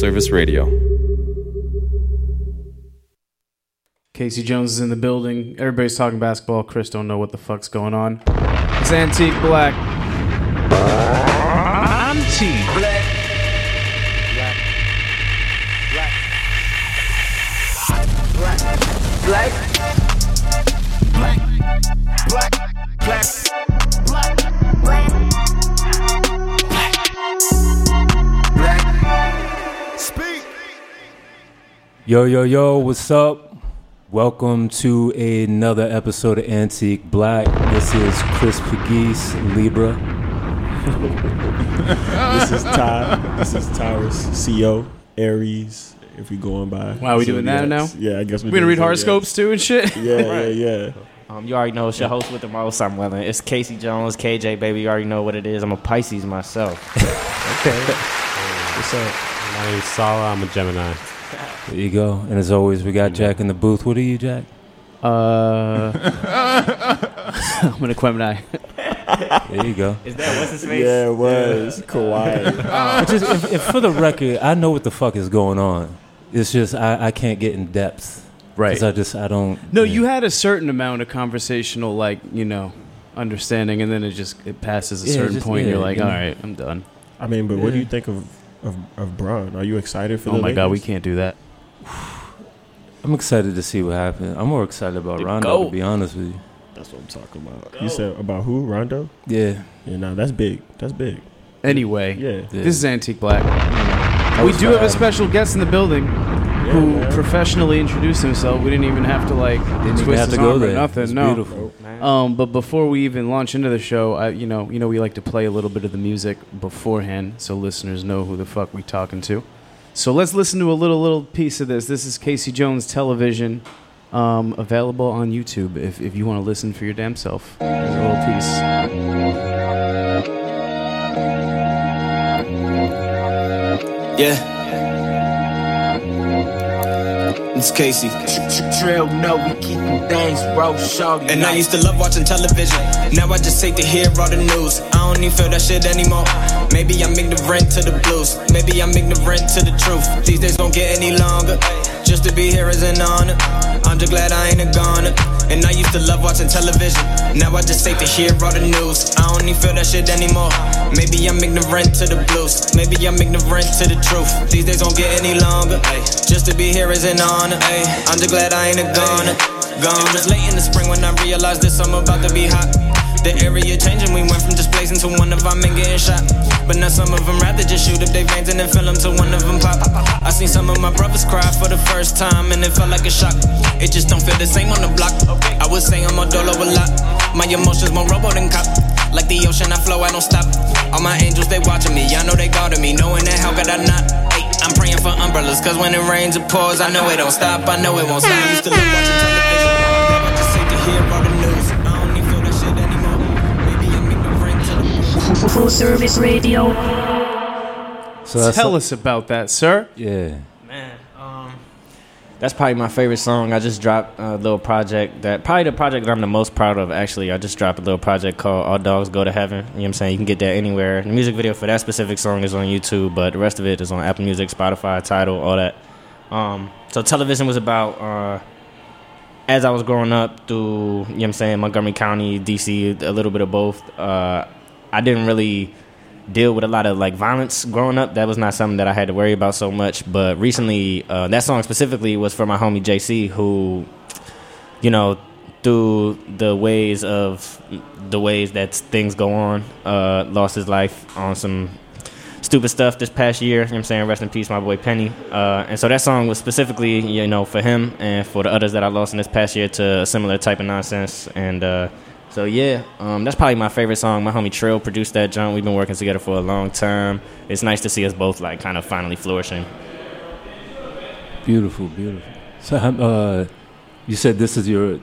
Service Radio. Casey Jones is in the building. Everybody's talking basketball. Chris don't know what the fuck's going on. It's Antique Black. Antique Black. Black. Black. Yo, yo, yo, what's up? Welcome to another episode of Antique Black. This is Chris Pegues, Libra. this is Ty. This is Tyrus, CO, Aries. If we going by. Wow, we doing that now? Yeah, I guess We're gonna read horoscopes too and shit. Yeah, yeah, yeah. Um, you already know it's your host with the most. I'm Welling. It's Casey Jones, KJ, baby. You already know what it is. I'm a Pisces myself. Okay. What's up? My name's Sala. I'm a Gemini. There you go. And as always, we got Jack in the booth. What are you, Jack? Uh, I'm gonna Gemini. There you go. Is that what's his face? Yeah, it was Kawhi. Just, if, if for the record, I know what the fuck is going on. It's just I, I can't get in depth. Right. 'Cause I just I don't. No, yeah. you had a certain amount of conversational, like you know, understanding, and then it just it passes a Yeah, certain just- point. yeah, you're like, yeah. all right, I'm done. I mean, but what do you think of of, of Bron? Are you excited for Oh the my god, we can't do that. I'm excited to see what happens. I'm more excited about The Rondo, GOAT. to be honest with you. That's what I'm talking about. You said about who? Rondo? Yeah. Yeah, nah, that's big. That's big. Anyway, Yeah. yeah. this is Antique Black. I We do have a glad. special guest in the building Yeah, who man. professionally introduced himself. We didn't even have to like Didn't even twist have his to go arm or nothing. It's no. beautiful. Man. Um, but before we even launch into the show, I, you know, you know, we like to play a little bit of the music beforehand, so listeners know who the fuck we talking to. So let's listen to a little little piece of this. This is Casey Jones Television, um, available on YouTube if, if you want to listen for your damn self. There's a little piece. Yeah. It's Casey. Trail, no, we keeping things raw, shorty. And I used to love watching television. Now I just hate to hear all the news. I don't even feel that shit anymore. Maybe I'm ignorant to the blues. Maybe I'm ignorant to the truth. These days don't get any longer. Just to be here is an honor. I'm just glad I ain't a goner. And I used to love watching television. Now I just hate to hear all the news. I don't even feel that shit anymore. Maybe I'm ignorant to the blues. Maybe I'm ignorant to the truth. These days don't get any longer. Ay, just to be here is an honor. Ay, I'm just glad I ain't a goner. Gone. It was late in the spring when I realized this. I'm about to be hot. The area changing, we went from just blazing to one of our men getting shot. But now some of them rather just shoot up their veins and then fill them to one of them pop. I seen some of my brothers cry for the first time and it felt like a shock. It just don't feel the same on the block. I would say I'm a dolo a lot. My emotions more robo than cop. Like the ocean, I flow, I don't stop. All my angels, they watching me. I know they guarding me, knowing that how could I not? Ay, I'm praying for umbrellas, cause when it rains, it pours. I know it don't stop, I know it won't stop. Used to love watching television. Full service radio. So that's Tell us about that, sir. Yeah. Man, um, that's probably my favorite song. I just dropped a little project that probably the project that I'm the most proud of. Actually, I just dropped a little project called "All Dogs Go to Heaven." You know what I'm saying? You can get that anywhere. The music video for that specific song is on YouTube, but the rest of it is on Apple Music, Spotify, Tidal, all that. Um, so television was about uh, as I was growing up through, you know what I'm saying, Montgomery County, DC, a little bit of both. Uh, I didn't really deal with a lot of like violence growing up. That was not something that I had to worry about so much. But recently, uh, that song specifically was for my homie JC, who, you know, through the ways of the ways that things go on, uh, lost his life on some stupid stuff this past year. You know what I'm saying? Rest in peace, my boy Penny. Uh, and so that song was specifically, you know, for him and for the others that I lost in this past year to a similar type of nonsense. And uh, so yeah, um, that's probably my favorite song. My homie Trill produced that joint. We've been working together for a long time. It's nice to see us both like kind of finally flourishing. Beautiful, beautiful. So, uh, you said this is your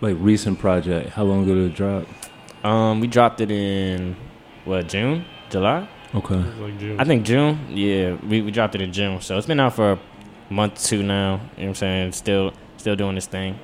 like recent project. How long ago did it drop? Um, we dropped it in what June, July? Okay. Like June. I think June. Yeah, we, we dropped it in June, so it's been out for a month two now. You know what I'm saying? Still still doing this thing.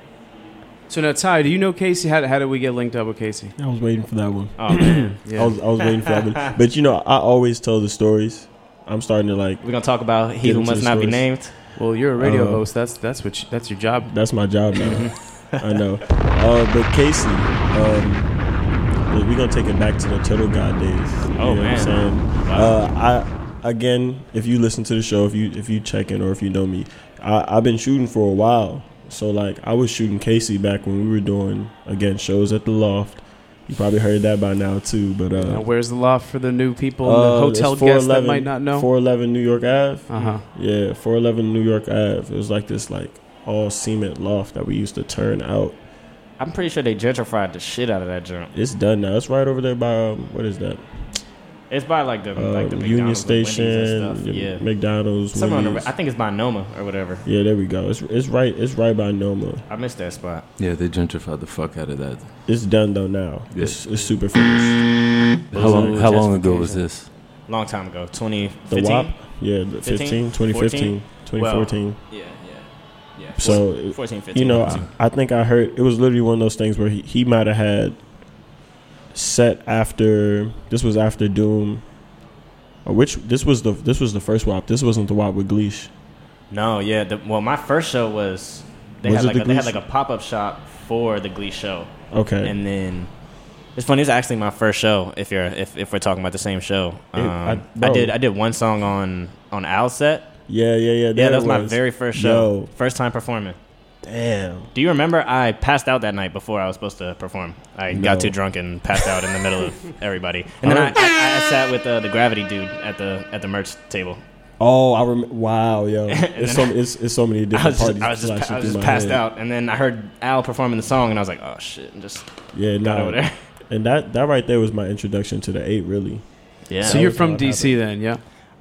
So now, Ty, do you know Casey? How, how did we get linked up with Casey? I was waiting for that one. Oh. Yeah. I was I was waiting for that one. But you know, I always tell the stories I'm starting to like. We're gonna talk about he who must the not be named. Well, you're a radio Uh, host. That's that's what you, that's your job. That's my job now. Mm-hmm. I know. Uh, but Casey, um, we're gonna take it back to the Turtle God days. You Oh, know man. What I'm saying? Wow. Uh, I again, if you listen to the show, if you if you check in or if you know me, I, I've been shooting for a while. So like, I was shooting Casey back when we were doing again shows at the Loft. You probably heard that by now too. But uh, Now, where's the loft for the new people, uh, the hotel guests that 411 might not know? 411 New York Ave. Uh huh. Yeah, 411 New York Ave. It was like this like all cement loft that we used to turn out. I'm pretty sure they gentrified the shit out of that joint. It's done now. It's right over there by um, what is that? It's by like the Uh, like the Union McDonald's and Station, and stuff. Yeah, McDonald's. somewhere on the, I think it's by Noma or whatever. yeah, there we go. It's it's right. It's right by Noma. I missed that spot. Yeah, they gentrified the fuck out of that. It's done though now. Yeah. It's, it's super finished. How long? How long ago was this? Long time ago, The 2015. WAP. Yeah, the 15? 15, 2015, 2014. Yeah, yeah, yeah. So, it- 14, 15. you know, one of the I, I think I heard it was literally one of those things where he, he might have had set after this was after Doom. Or which this was the this was the first WAP. This wasn't the WAP with Gleesh. No, yeah. The, well, my first show was they Was had like the a, they had like a pop up shop for the Glee show, Okay. and then. It's funny. It's actually my first show. If you're if, if we're talking about the same show, It- um, I- I, did I did one song on on Al set. yeah, yeah, yeah. Yeah, that was it my very first show, Yo, first time performing. Damn. Do you remember I passed out that night before I was supposed to perform? I No. got too drunk and passed out in the middle of everybody. And then I, I, I sat with uh, the gravity dude at the at the merch table. Oh, I remember. Wow, yo, it's so then it's, it's so many I different was just, parties. I was just, flashing I was just passed head. out, and then I heard Al performing the song, and I was like, "Oh shit!" and just Yeah, got no, over there. and that that right there was my introduction to the eight. Really, Yeah. So you're from DC then, yeah?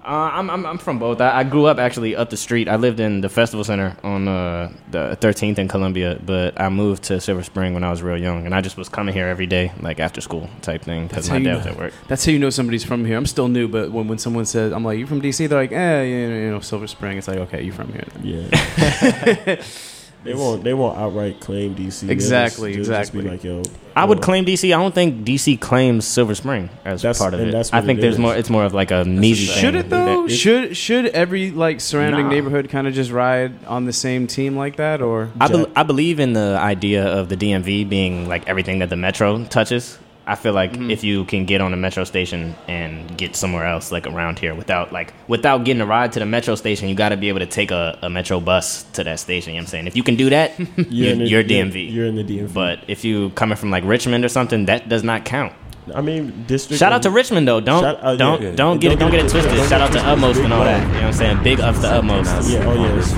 Uh, I'm, I'm I'm from both. I, I grew up actually up the street. I lived in the festival center on uh, the 13th in Columbia, but I moved to Silver Spring when I was real young, and I just was coming here every day, like after school type thing, because my dad know. was at work. That's how you know somebody's from here. I'm still new, but when, when someone says, I'm like, you from DC? They're like, eh, you know, you know, Silver Spring. It's like, okay, you from here. then. yeah. they won't they won't outright claim DC. They'll Exactly, just, they'll just exactly. be like, yo, I would claim DC. I don't think DC claims Silver Spring as That's- part of it. that's I think it there's is. more. It's more of like a needy thing. Should it though? It- should should every like surrounding Nah. neighborhood kind of just ride on the same team like that, or I, bel Jack- I believe in the idea of the DMV being like everything that the metro touches. I feel like Mm-hmm. if you can get on a metro station and get somewhere else, like around here, without like without getting a ride to the metro station, you got to be able to take a, a metro bus to that station. You know what I'm saying? If you can do that, you're, the- you're DMV. You're in the DMV. but if you coming from like Richmond or something, that does not count. I mean, district. Shout out to Richmond though. Don't Shout- uh, yeah. don't Yeah. don't get it don't get it twisted. don't Shout out to Utmost and all that. You know what I'm saying? Big ups to Utmost. Yeah, oh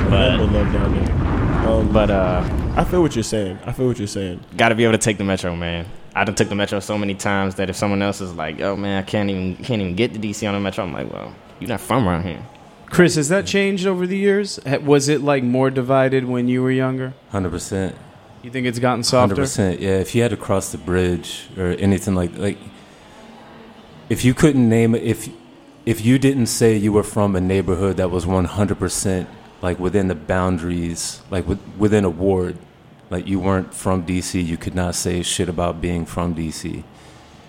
But- but, love down there. Um, But uh, I feel what you're saying. I feel what you're saying. got to be able to take the metro, man. I done took the metro so many times that if someone else is like, "Oh man, I can't even can't even get to DC on the metro," I'm like, "Well, you're not from around here." Chris, has that changed over the years? Was it like more divided when you were younger? Hundred percent. You think it's gotten softer? Hundred softer? percent. Yeah. If you had to cross the bridge or anything like like, if you couldn't name it, if if you didn't say you were from a neighborhood that was one hundred percent like within the boundaries, like with, within a ward, like you weren't from DC, you could not say shit about being from DC.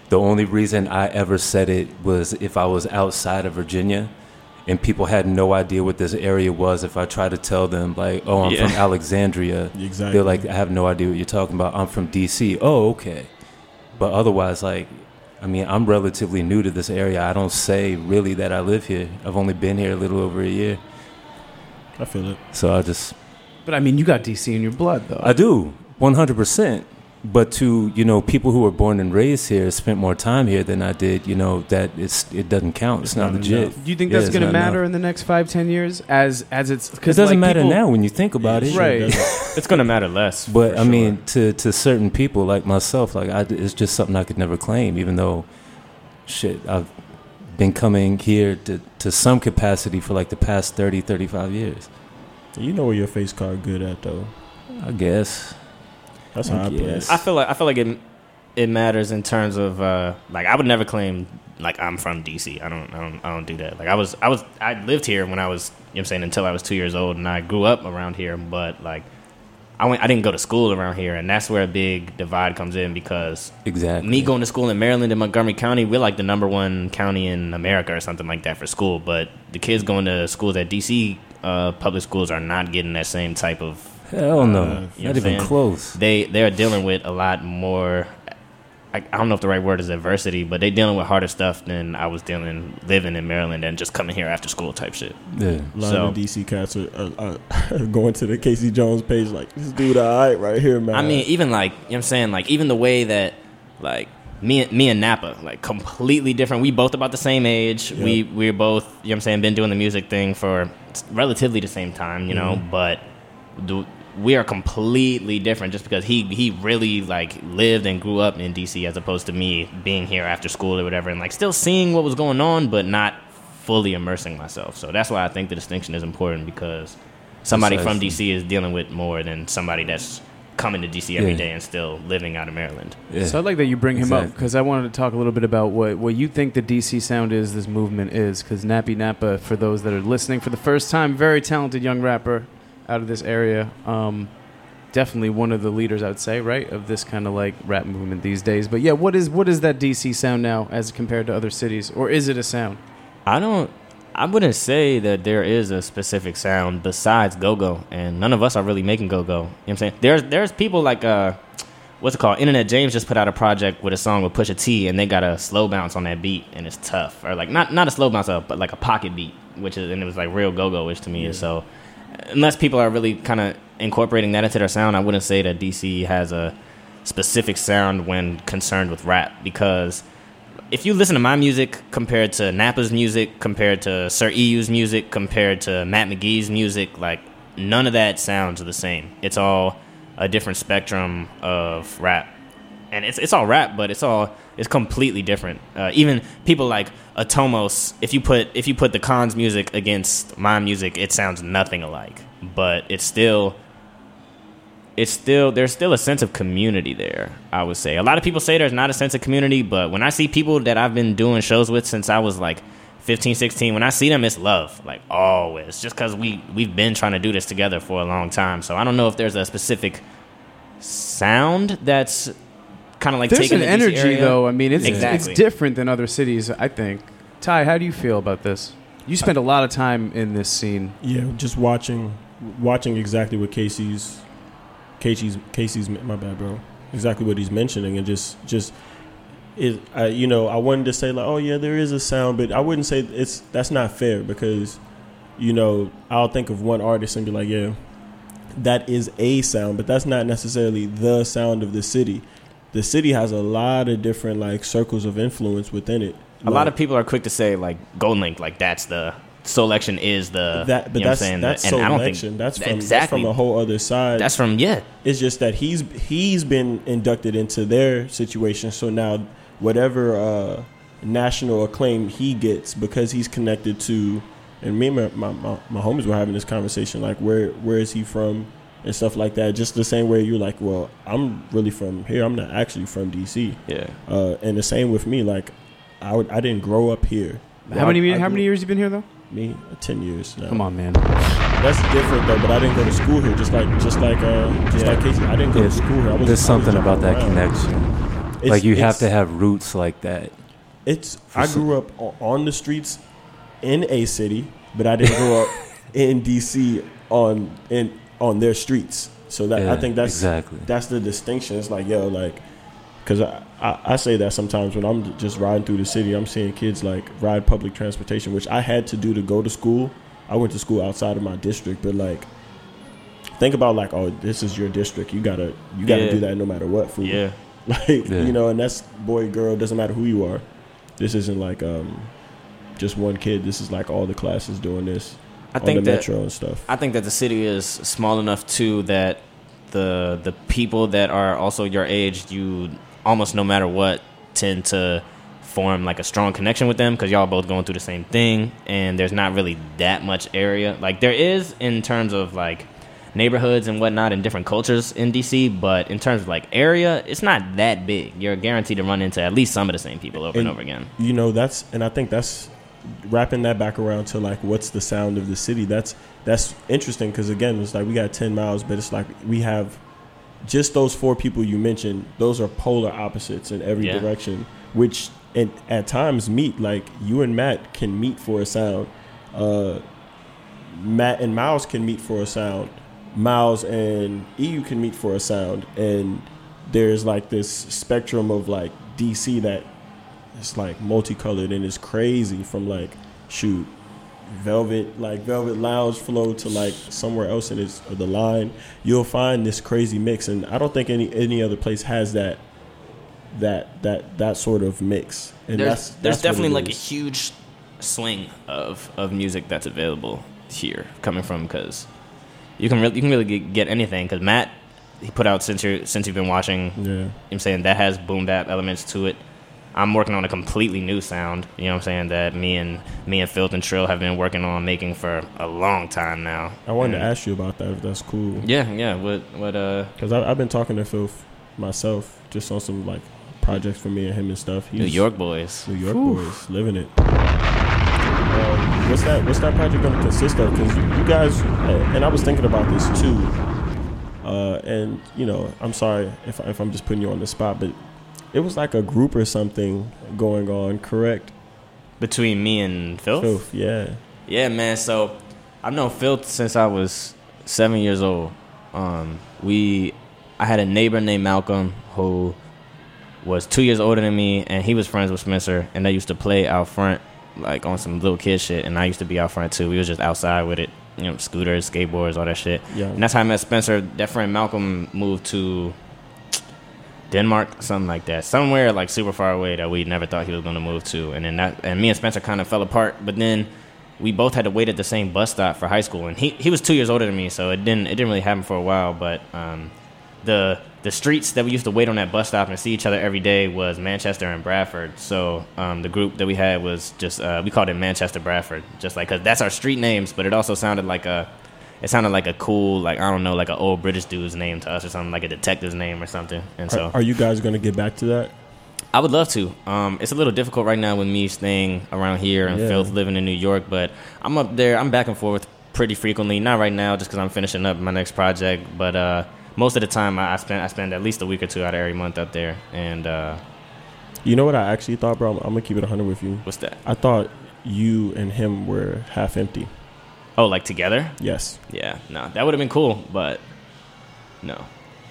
The only reason I ever said it was if I was outside of Virginia and people had no idea what this area was. If I tried to tell them, like, oh, I'm Yeah. from Alexandria, Exactly. they're like, I have no idea what you're talking about. I'm from DC. Oh, okay. But otherwise, like, I mean, I'm relatively new to this area. I don't say really that I live here. I've only been here a little over a year. I feel it. So I just, But I mean, you got DC in your blood, though. I do, 100%. But to, you know, people who were born and raised here, spent more time here than I did, you know, that it's, it doesn't count. It's, It's not, not legit. enough. Do you think Yeah, that's it's going to matter enough. in the next five, ten years as as it's It doesn't like, matter people- now when you think about it. Right. It's gonna matter less. But I sure. mean, to to certain people like myself, like I, it's just something I could never claim. Even though, shit, I've been coming here to to some capacity for like the past 30, 35 years. You know where your face card good at though. I guess. That's how I play. Yes. it. I feel like I feel like it it matters in terms of uh, like I would never claim like I'm from DC. I don't I don't I don't do that. Like I was I was I lived here when I was you know what I'm saying until I was two years old and I grew up around here, but like I went I didn't go to school around here, and that's where a big divide comes in because Exactly. me going to school in Maryland and Montgomery County, we're like the number one county in America or something like that for school. But the kids going to schools at DC uh, public schools are not getting that same type of. Hell no. Uh, Not even saying? close. They they're dealing with a lot more. I, I don't know if the right word is adversity, but they're dealing with harder stuff than I was dealing living in Maryland and just coming here after school type shit. Yeah. A lot So- of the DC cats are, are, are going to the Casey Jones page like this dude all right right here, man. I mean, even like you know what I'm saying, like even the way that like me me and Nappa, like completely different. We both about the same age. Yeah. We we're both, you know what I'm saying, been doing the music thing for relatively the same time, you know, mm-hmm. but do, we are completely different just because he he really like lived and grew up in DC as opposed to me being here after school or whatever and like still seeing what was going on but not fully immersing myself. So that's why I think the distinction is important because somebody from DC is dealing with more than somebody that's coming to DC every Yeah. day and still living out of Maryland. Yeah. So I'd like that you bring him up because I wanted to talk a little bit about what, what you think the DC sound is, this movement is. Because Nappy Nappa, for those that are listening for the first time, very talented young rapper out of this area. Um, definitely one of the leaders, I would say, right, of this kind of like rap movement these days. But yeah, what is what is that DC sound now as compared to other cities, or is it a sound? I don't. I wouldn't say that there is a specific sound besides go-go, and none of us are really making go-go. You know what I'm saying? There's there's people like uh, what's it called? Innanet James just put out a project with a song with Pusha T, and they got a slow bounce on that beat, and it's tough, or like not not a slow bounce up, but like a pocket beat, which is and it was like real go-go-ish to me. So unless people are really kind of incorporating that into their sound, I wouldn't say that DC has a specific sound when concerned with rap because if you listen to my music compared to Nappa's music, compared to Sir EU's music, compared to Matt McGee's music, like none of that sounds the same. It's all a different spectrum of rap, and it's it's all rap, but it's all it's completely different. Uh, even people like Atomos, if you put if you put the Khan's music against my music, it sounds nothing alike, but it's still it's still there's still a sense of community there i would say a lot of people say there's not a sense of community but when i see people that i've been doing shows with since i was like 15 16 when i see them it's love like always just because we we've been trying to do this together for a long time so i don't know if there's a specific sound that's kind of like There's taking an the energy area. though. I mean, it's Exactly. it's different than other cities. I think. Ty, how do you feel about this? You spend a lot of time in this scene. yeah, just watching watching exactly what Casey's Casey's Casey's my bad, bro. Exactly what he's mentioning, and just just it. I, you know, I wanted to say like, oh yeah, there is a sound, but I wouldn't say it's that's not fair because you know I'll think of one artist and be like, yeah, that is a sound, but that's not necessarily the sound of the city. The city has a lot of different like circles of influence within it. a lot of people are quick to say like GoldLink like that's the selection is the that, but you know what I'm that's saying? that's and I don't think selection. That's from exactly that's from a whole other side. that's from yeah It's just that he's he's been inducted into their situation. So now, whatever uh, national acclaim he gets because he's connected to, and me and my, my, my, my homies were having this conversation like where where is he from and stuff like that. Just the same way you're like, well, I'm really from here. I'm not actually from DC. yeah Uh, and the same with me. Like, I would, I didn't grow up here. How many I how grew- many years you been here though? Me, uh, ten years. Now. Come on, man. That's different though, but I didn't go to school here. Just like, just like, uh, just Yeah. like Casey, I didn't go Yeah, to school here. There's something about that around. connection. It's- like you have to have roots like that. It's. I grew up on the streets in a city, but I didn't grow up in DC on in on their streets. So that I think that's exactly. that's the distinction. It's like yo, like, because I, I I say that sometimes when I'm just riding through the city, I'm seeing kids like ride public transportation, which I had to do to go to school. I went to school outside of my district, but like. Think about like, oh, this is your district. You gotta, you gotta Yeah. do that no matter what. Fool. yeah Like Yeah. you know, and that's boy, girl, doesn't matter who you are. This isn't like um just one kid. This is like all the classes doing this I on think the that metro and stuff. I think that the city is small enough too that the the people that are also your age, you almost no matter what tend to form like a strong connection with them because y'all both going through the same thing, and there's not really that much area. Like there is in terms of like neighborhoods and whatnot in different cultures in DC, but in terms of like area, it's not that big. You're guaranteed to run into at least some of the same people over and, And- over again. You know, that's and I think that's wrapping that back around to like what's the sound of the city. That's that's interesting because again, it's like we got ten miles, but it's like we have just those four people you mentioned. Those are polar opposites in every Yeah. direction, which and at times meet. Like you and Matt can meet for a sound. Uh, Matt and Miles can meet for a sound. Miles and EU can meet for a sound, and there's like this spectrum of like DC that it's like multicolored and it's crazy from like shoot velvet like velvet lounge flow to like somewhere else in its the line you'll find this crazy mix. And i don't think any any other place has that that that that sort of mix. And there's, that's, there's that's what definitely like a huge swing of of music that's available here coming from because you can really you can really get, anything because Matt he put out since you since you've been watching. Yeah. I'm saying? That has boom bap elements to it. I'm working on a completely new sound. You know what I'm saying? That me and me and Filth and Trill have been working on making for a long time now. i wanted to ask you about that if that's cool Yeah, yeah. What what uh because I've been talking to Filth myself just on some like projects for me and him and stuff He's, New York boys. New York boys living it. Um, what's that? What's that project going to consist of? Because you, you guys, uh, and I was thinking about this too. Uh, and you know, I'm sorry if if I'm just putting you on the spot, but it was like a group or something going on. Correct? Between me and Filth? Filth, yeah. Yeah, man. So I've known Filth since I was seven years old. Um, we, I had a neighbor named Malcolm who was two years older than me, and he was friends with Spencer, and they used to play out front, like on some little kid shit, and I used to be out front too. We was just outside with it, you know, scooters, skateboards, all that shit. Yeah. And that's how I met Spencer. That friend Malcolm moved to Denmark, something like that, somewhere like super far away that we never thought he was going to move to. And then that, and me and Spencer kind of fell apart. But then we both had to wait at the same bus stop for high school, and he he was two years older than me, so it didn't it didn't really happen for a while. But um, the the streets that we used to wait on that bus stop and see each other every day was Manchester and Bradford. So um, the group that we had was just uh, we called it Manchester Bradford, just like because that's our street names. But it also sounded like a it sounded like a cool like I don't know like an old British dude's name to us or something like a detective's name or something. And so Are, are you guys going to get back to that? I would love to. Um, it's a little difficult right now with me staying around here and Yeah. Filth living in New York, but I'm up there. I'm back and forth pretty frequently. Not right now, just because I'm finishing up my next project. But uh, most of the time, I, I spend I spend at least a week or two out of every month up there. And uh, You know what I actually thought, bro? I'm, I'm gonna keep it 100 with you. what's that? I thought you and him were half empty. Oh, like together? Yes. Yeah, no, that would have been cool, but no,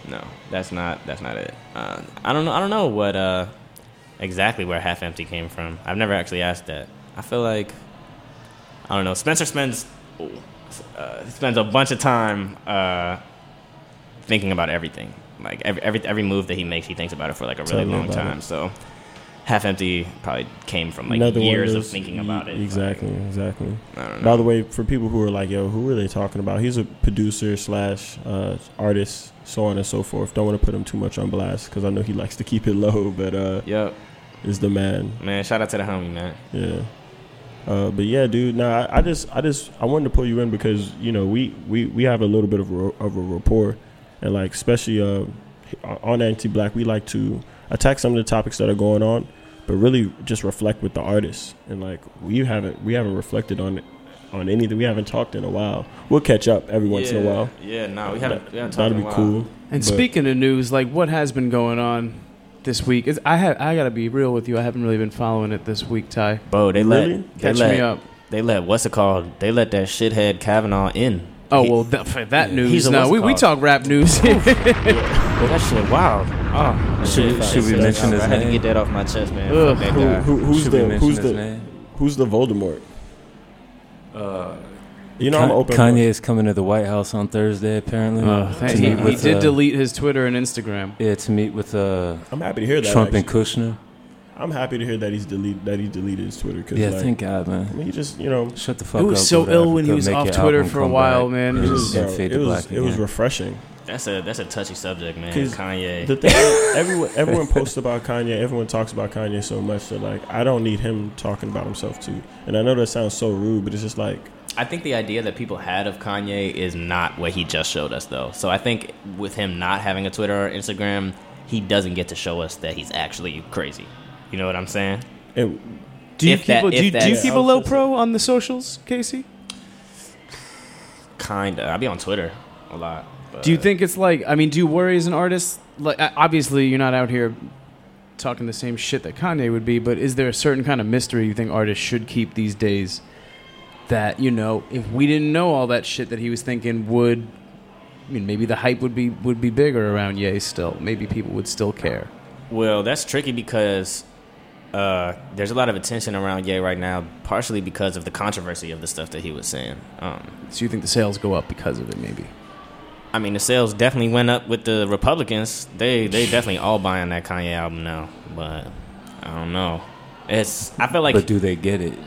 no, that's not that's not it. Uh, I don't know. I don't know what uh, exactly where half empty came from. I've never actually asked that. I feel like I don't know. Spencer spends uh, spends a bunch of time uh, thinking about everything. Like every, every every move that he makes, he thinks about it for like a really long time. it. So half empty probably came from like Another years of thinking about it. Exactly, exactly. I don't know. By the way, for people who are like, "Yo, who are they talking about?" He's a producer slash uh, artist, so on and so forth. Don't want to put him too much on blast because I know he likes to keep it low, but uh, Yep, is the man. man. Shout out to the homie, man. Yeah. Uh, but yeah, dude. Nah, I, I just, I just, I wanted to pull you in because you know we we we have a little bit of a, of a rapport, and like especially uh, on anti black, we like to attack some of the topics that are going on, but really just reflect with the artists. And like we haven't we haven't reflected on it on anything. We haven't talked in a while. We'll catch up every once in a while. Yeah, no, we haven't. We haven't That'd in be a while. cool. And But- speaking of news, like what has been going on this week? Is I have I gotta be real with you. I haven't really been following it this week, Ty. Bro, they Really? let they Catch let, me up. They let what's it called? They let that shithead Kavanaugh in. Oh He- well, that, for that He's news. a No, what's it we, we talk rap news. yeah. well, that shit wild. Oh, Should- shit- should we shit- mention I his had to get that off my chest, man. Ugh. Fuck that Who, guy. who, who's Should we the mention who's his the name? who's the Voldemort? Uh, You know, I'm open. Kanye is coming to the White House on Thursday, apparently. Uh, to he, meet he with, did uh, delete his Twitter and Instagram. Yeah, to meet with uh, I'm happy to hear that. Trump and actually. Kushner. I'm happy to hear that he's delete that he deleted his Twitter. Cause Yeah, like, thank God, I man. mean, he just you know, Shut the fuck It up. was so go to ill when he Africa, was make off your Twitter album, for a come while, back, man. and- It was- and fade it to was black it was again. refreshing. That's a that's a touchy subject, man. Kanye. The thing, everyone everyone posts about Kanye. Everyone talks about Kanye so much that like I don't need him talking about himself too. And I know that sounds so rude, but it's just like I think the idea that people had of Kanye is not what he just showed us, though. So I think with him not having a Twitter or Instagram, he doesn't get to show us that he's actually crazy. You know what I'm saying? and Do you If keep that- a, do, you, do you that- keep a low pro on the socials, Casey? Kinda. I be on Twitter a lot. But Do you think it's like? I mean, do you worry as an artist? Like, obviously, you're not out here talking the same shit that Kanye would be, but is there a certain kind of mystery you think artists should keep these days? That you know, if we didn't know all that shit that he was thinking, would I mean maybe the hype would be would be bigger around Ye still? Maybe people would still care. Well, that's tricky because uh, there's a lot of attention around Ye right now, partially because of the controversy of the stuff that he was saying. Um, So you think the sales go up because of it? Maybe. I mean, the sales definitely went up with the Republicans. They they definitely all buying that Kanye album now, but I don't know. It's I feel like but do they get it?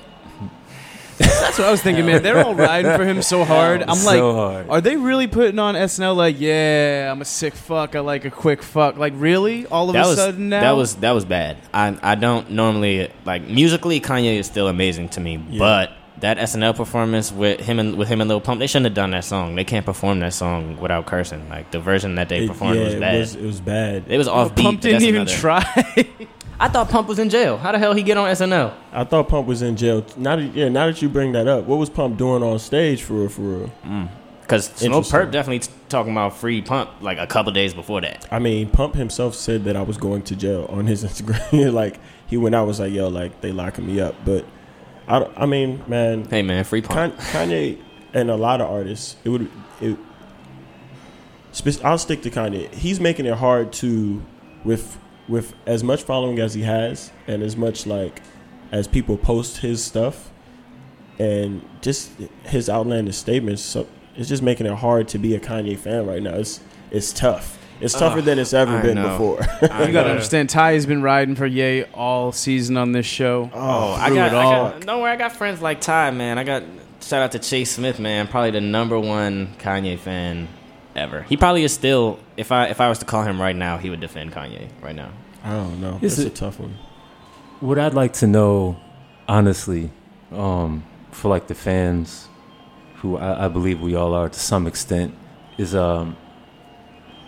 That's what I was thinking, man. They're all riding for him so hard. I'm So like, hard. are they really putting on SNL like, yeah, I'm a sick fuck. I like a quick fuck. Like, really? All of that a was sudden now? that was that was bad. I I don't normally like musically Kanye is still amazing to me, but that SNL performance with him and with him and Lil Pump, they shouldn't have done that song. They can't perform that song without cursing. Like the version that they It- performed yeah, was bad. It was, it was bad. it was off beat. Pump didn't even another- try. I thought Pump was in jail. How the hell he get on SNL? I thought Pump was in jail. Now that yeah, now that you bring that up, what was Pump doing on stage for real? For real? Mm. Because Snow Interesting. Perp definitely t- talking about free Pump like a couple days before that. I mean, Pump himself said that I was going to jail on his Instagram. like he went out was like, "Yo, like they locking me up." But I, I mean, man, Hey man, free Pump. Kanye and a lot of artists, it would. It, I'll stick to Kanye. He's making it hard to, with with as much following as he has, and as much like as people post his stuff, and just his outlandish statements. So it's just making it hard to be a Kanye fan right now. It's it's tough. It's tougher Ugh, than it's ever I been know. before. You gotta understand, Ty has been riding for Ye all season on this show. Oh, I got, it I got. Don't worry, I got friends like Ty, man. I got shout out to Chase Smith, man. Probably the number one Kanye fan ever. He probably is still. If I if I was to call him right now, he would defend Kanye right now. I don't know. Is That's it- a tough one. What I'd like to know, honestly, um, for like the fans, who I, I believe we all are to some extent, is um,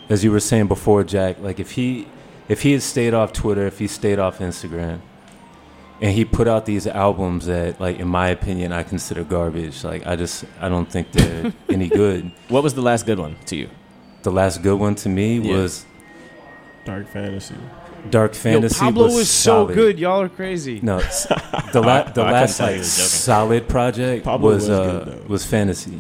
as you were saying before, Jack. Like if he, if he had stayed off Twitter, if he stayed off Instagram, and he put out these albums that, like, in my opinion, I consider garbage. Like I just, I don't think they're any good. What was the last good one to you? The last good one to me Yeah. was Dark fantasy. Dark Fantasy. Yo, Fantasy. Pablo was was so solid. good. Y'all are crazy. No, the la- the last like he was joking. solid project Pablo was was uh, good, was Fantasy.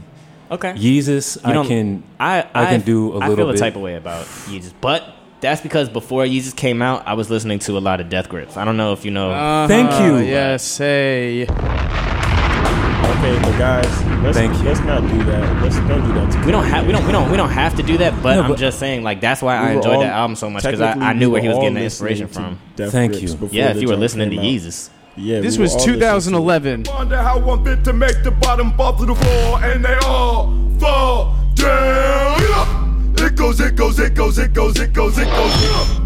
Okay. Yeezus, You I can I I can do a I little I feel a type of way about Yeezus, but that's because before Yeezus came out, I was listening to a lot of Death Grips. I don't know if you know. Uh-huh, Thank you. Yes, hey. Okay, but guys, let's Thank you. let's not do that. Let's don't do that. To we don't have we don't we don't we don't have to do that, but No, I'm but- just saying like that's why I We were enjoyed all- that album so much because I, I knew where he was getting the inspiration from. Death Thank you. before Yeah, if you were listening to came out. Yeezus. Yeah, This we was were all listening to it. 2011. Wonder how I'm fit to make the bottom fall to the floor, and they all fall down. Yeah. It goes, it goes, it goes, it goes, it goes, it goes. Yeah.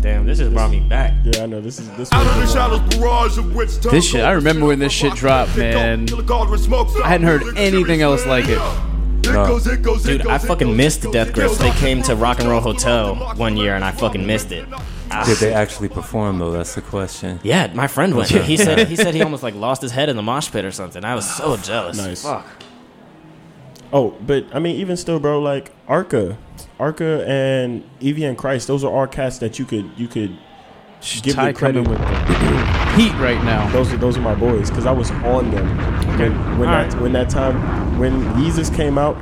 Damn, this just brought me back. Yeah, I know this is this. Out of the was the one. shadows, barrage of which This shit, I remember when this shit dropped, man. I hadn't heard anything else like it. No. Dude, I fucking missed the Death Grips. They came to Rock and Roll Hotel one year and I fucking missed it. Did they actually perform though? That's the question. Yeah, my friend went. He said he said he almost like lost his head in the mosh pit or something. I was so jealous. Nice. Fuck. Oh, but I mean, even still, bro, like Arca, Arca and Evian Christ, those are all cats that you could you could give Ty the credit. with the heat right now. Those are those are my boys because I was on them when when that right. when that time when Yeezus came out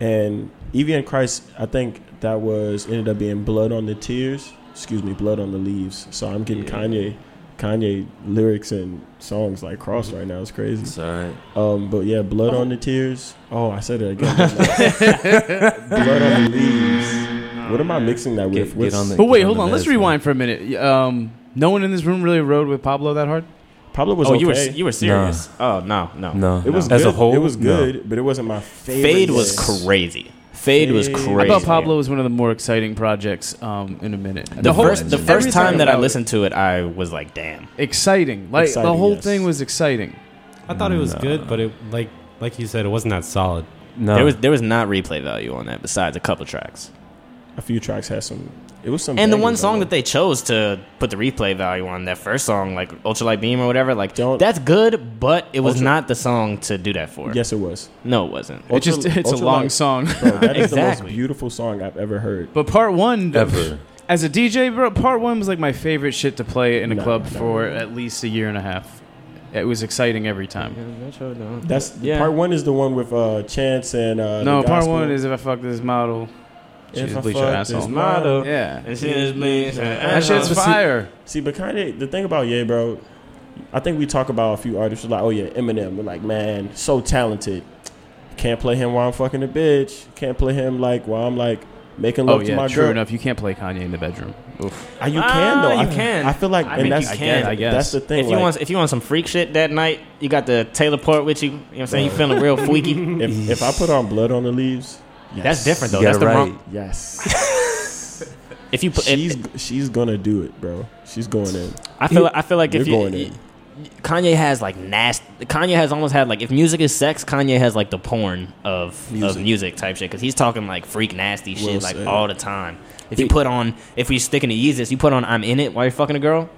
and Evian Christ. I think that was ended up being Blood on the Tears. Excuse me, Blood on the Leaves. So I'm getting Kanye, Kanye lyrics and songs like cross right now. It's crazy. It's all right. Um, but yeah, blood on the tears. Oh, I said it again. blood on the leaves. What am I mixing that with? Get- get on the- But wait, on hold on. Let's meds, man. rewind for a minute. Um, no one in this room really rode with Pablo that hard. Pablo was oh, okay. you were you were serious? Oh no no No, it was as good. a whole. It was no. good, but it wasn't my favorite. Fade was crazy. Fade was Fade. I crazy. I thought Pablo was one of the more exciting projects um, in a minute. The, whole- first the first time that I listened to it, I was like, damn. exciting. Like the whole yes. thing was exciting. I thought it was No. good, but it like like you said, it wasn't that solid. No, There was there was not replay value on that besides a couple tracks. A few tracks had some. It was some. And the one song on that they chose to put the replay value on, that first song, like Ultralight Beam or whatever, like Don't- that's good, but it was Ultra- not the song to do that for. Yes, it was. No, it wasn't. It just Ultra- it's a Ultralight- long song. Bro, that is the most beautiful song I've ever heard. But part one, Ever. as a DJ, bro, part one was like my favorite shit to play in a No, club no. for at least a year and a half. It was exciting every time. That's Yeah. part one is the one with uh, Chance and uh, no, the part one is if I fuck this model, If she's I a bleacher asshole. this model. Yeah, And she just bleeds her that shit's But see- fire. See, but Kanye, the thing about Ye, bro, I think we talk about a few artists like, oh yeah, Eminem. We're like, man, so talented. Can't play him while I'm fucking a bitch. Can't play him like while I'm like making Oh love to yeah, my true girl. enough. You can't play Kanye in the bedroom. Oof. Ah, you Ah, can though. you I, can. I feel like, I and mean, that's you can, I guess. That's the thing. If you like, want, if you want some freak shit that night, you got the Taylor Port with you. You know what I'm saying? You feeling real freaky. if, if I put on blood on the leaves, yes. That's different though. You That's the it wrong. Yes, If you put, if- she's she's gonna do it, bro. She's going in. I feel, I feel like if You're you, going in. Kanye has like nasty. Kanye has almost had like if music is sex, Kanye has like the porn of Music. of music type shit because he's talking like freak nasty shit Well like said. all the time. If you put on, if we sticking to Yeezus, you put on "I'm in it" while you're fucking a girl.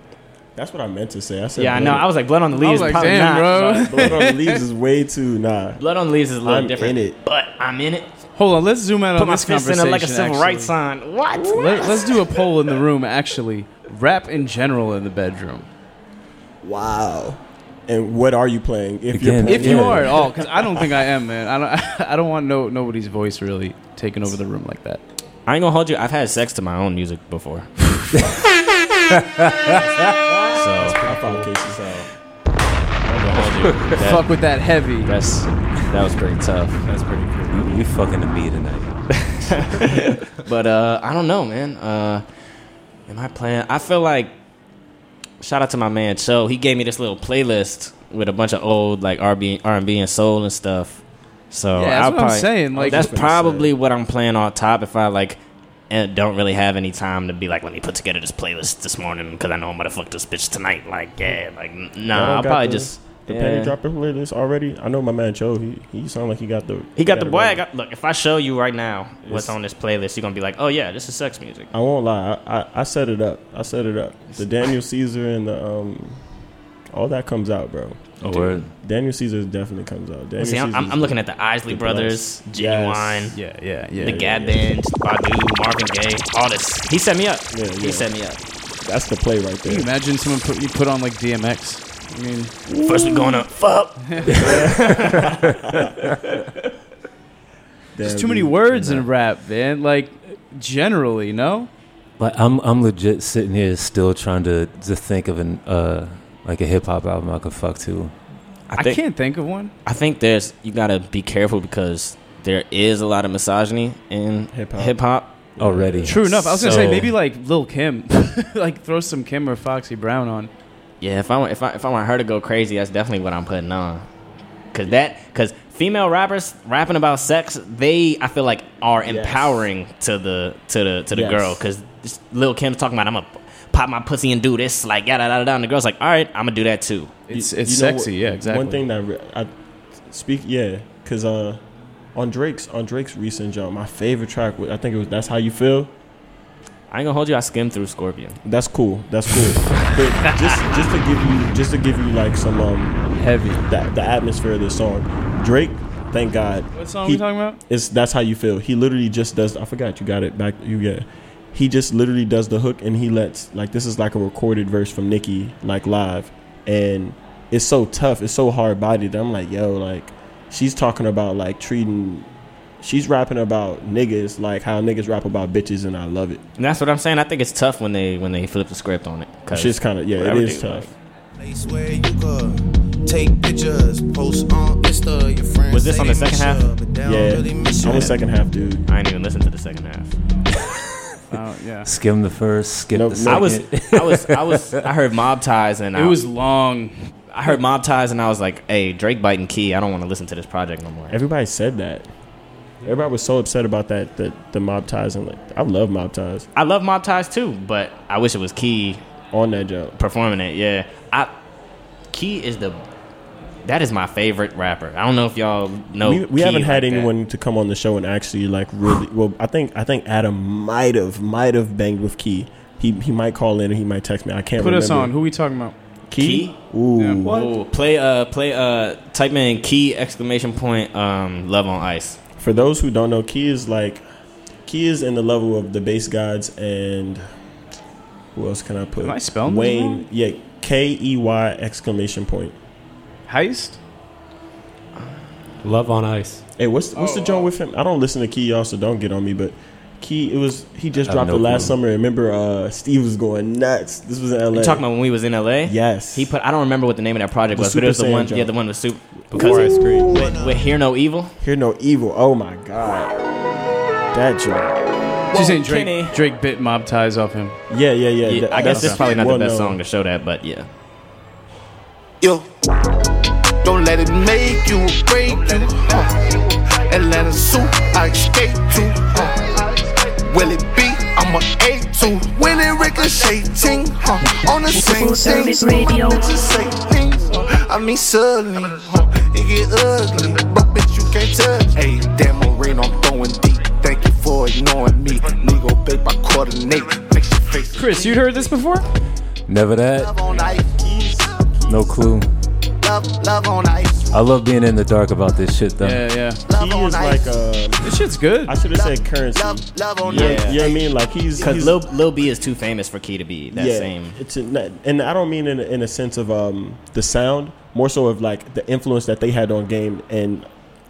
That's what I meant to say. I said, Yeah, I know. I was like, "Blood on the I Leaves." was like, probably damn, not, bro. but- blood on the leaves is way too nah. Blood on the Leaves is a little I'm different. in it. but I'm in it. Hold on, let's zoom out Put on my this fist in conversation. like a civil actually. rights sign. What? Let, us do a poll in the room. Actually, rap in general in the bedroom. Wow. And what are you playing? If Again, you're playing, If you Yeah. are at all, because I don't think I am, man. I don't. I don't want no nobody's voice really taking over the room like that. I ain't gonna hold you. I've had sex to my own music before. so I found That- Fuck with that heavy. That's that was pretty tough. That's pretty cool. You, we fucking to me tonight. But uh, I don't know, man. Uh, am I playing? I feel like shout out to my man Cho. He gave me this little playlist with a bunch of old like R&B, R&B and soul and stuff. So Yeah, that's I'll what I'm saying, like- that's I was gonna probably what I'm playing on top if I like and don't really have any time to be like, let me put together this playlist this morning because I know I'm gonna fuck this bitch tonight. Like, yeah, like nah, I'll probably the- just The yeah. penny dropping playlist already. I know my man Cho. He he sound like he got the He got the boy. I got, look, if I show you right now what's It's- on this playlist, you're gonna be like, oh yeah, this is sex music. I won't lie. I, I I set it up. I set it up. The Daniel Caesar and the um, all that comes out, bro. Oh, word. Daniel Caesar definitely comes out. Daniel See, I'm, I'm, I'm looking at the Isley the Brothers, best. Genuine, Yes. Yeah, yeah, yeah. the yeah, Gab yeah. Band, Badu, Marvin Gaye, all this. He set me up. Yeah, yeah. He set me up. That's the play right Can you there. imagine someone put you put on like DMX? I mean, First we going up, fuck. there's too many words in rap, man. Like generally, no. Like I'm I'm legit sitting here still trying to to think of an uh like a hip hop album I could fuck to. I I can't think of one. I think there's you gotta be careful because there is a lot of misogyny in Hip-hop. hip hop. Already. True enough. I was gonna say maybe like Lil Kim, like throw some Kim or Foxy Brown on. Yeah, if I want if I if I want her to go crazy, that's definitely what I'm putting on. Cause that cause female rappers rapping about sex, they I feel like are Yes. empowering to the to the to the Yes. girl. Cause this Lil Kim's talking about I'm gonna pop my pussy and do this like yada yada yada. And the girl's like, all right, I'm gonna do that too. It's it's you know sexy. what- yeah, exactly. One thing that I speak, yeah, because uh, on Drake's on Drake's recent jump, my favorite track, was, I think it was "That's How You Feel." I ain't gonna hold you. I skimmed through Scorpion. That's cool. That's cool. but just just to give you just to give you like some um heavy. the, the atmosphere of this song, Drake. Thank God. What song he- we talking about? It's that's how you feel. He literally just does. I forgot you got it back. You get. He just literally does the hook and he lets like this is like a recorded verse from Nicki like live, and it's so tough. It's so hard bodied. I'm like yo like she's talking about like treating. She's rapping about niggas like how niggas rap about bitches and I love it. And that's what I'm saying. I think it's tough when they when they flip the script on it. 'cause Shit's kind of yeah. It whatever is they- tough. Place where you could take pictures, post on Insta. Your friends Was this on the second half? ya, but they don't Yeah, really miss I'm ya. a second half dude. I ain't even listened to the second half. Oh yeah. Skim the first, skip Nope, the nope. I was. I was I was I heard mob ties and It I was long. I heard mob ties and I was like, hey, Drake biting key. I don't want to listen to this project no more. Everybody said that. Everybody was so upset about that the the mob ties and like I love mob ties I love mob ties too, but I wish it was Key on that jump. performing it. Yeah, I Key is the that is my favorite rapper. I don't know if y'all know. we, we Key haven't had like that. anyone to come on the show and actually like really. Well, I think I think Adam might have might have banged with Key. He he might call in and he might text me. I can't Put remember. us on. Who we talking about? Key. Key? Ooh. Yeah. Ooh, play uh play uh type in key exclamation point um love on ice. For those who don't know, Key is like Key is in the level of the base gods and who else can I put? Am I spelling Wayne. wrong? Yeah, K E Y exclamation point. Heist. Love on Ice. Hey, what's what's the Oh, joint with him? I don't listen to Key, y'all, so don't get on me. But Key, it was he just I dropped no it last clue. summer. Remember, uh, Steve was going nuts. This was in L.A. You talking about when we was in LA? Yes. He put I don't remember what the name of that project The was, but it was Super the one Saiyan yeah the one with soup Before I scream. with, with Hear No Evil. Hear no evil. Oh my god, that joint. She's saying Drake. Kenny. Drake bit mob ties off him. Yeah, yeah, yeah. Yeah, that- I guess that's this is probably not well the best known. song to show that, but yeah. Yo, don't let it make you or break you. Huh. Atlanta suit, I escape to. Huh. Will it be? I'm a A2. When it ricocheting, huh? On the same Full thing. radio. Just say things. huh. I mean, suddenly, huh? It get ugly. But bitch, you can't touch. Hey, damn, rain, I'm throwing deep. Thank you for ignoring me. Nigga, babe, I coordinate. Fix your face. Chris, you'd heard this before? Never that. Love on ice. No clue. Love, love on ice. I love being in the dark about this shit though. Yeah, yeah. Love He on is ice. like uh, This shit's good. I should have said currency. Love, love on Yeah, ice. you know what I mean. Like he's Because Lil, Lil B is too famous for Key to be that yeah, same. It's a, and I don't mean in a, in a sense of um the sound, more so of like the influence that they had on game and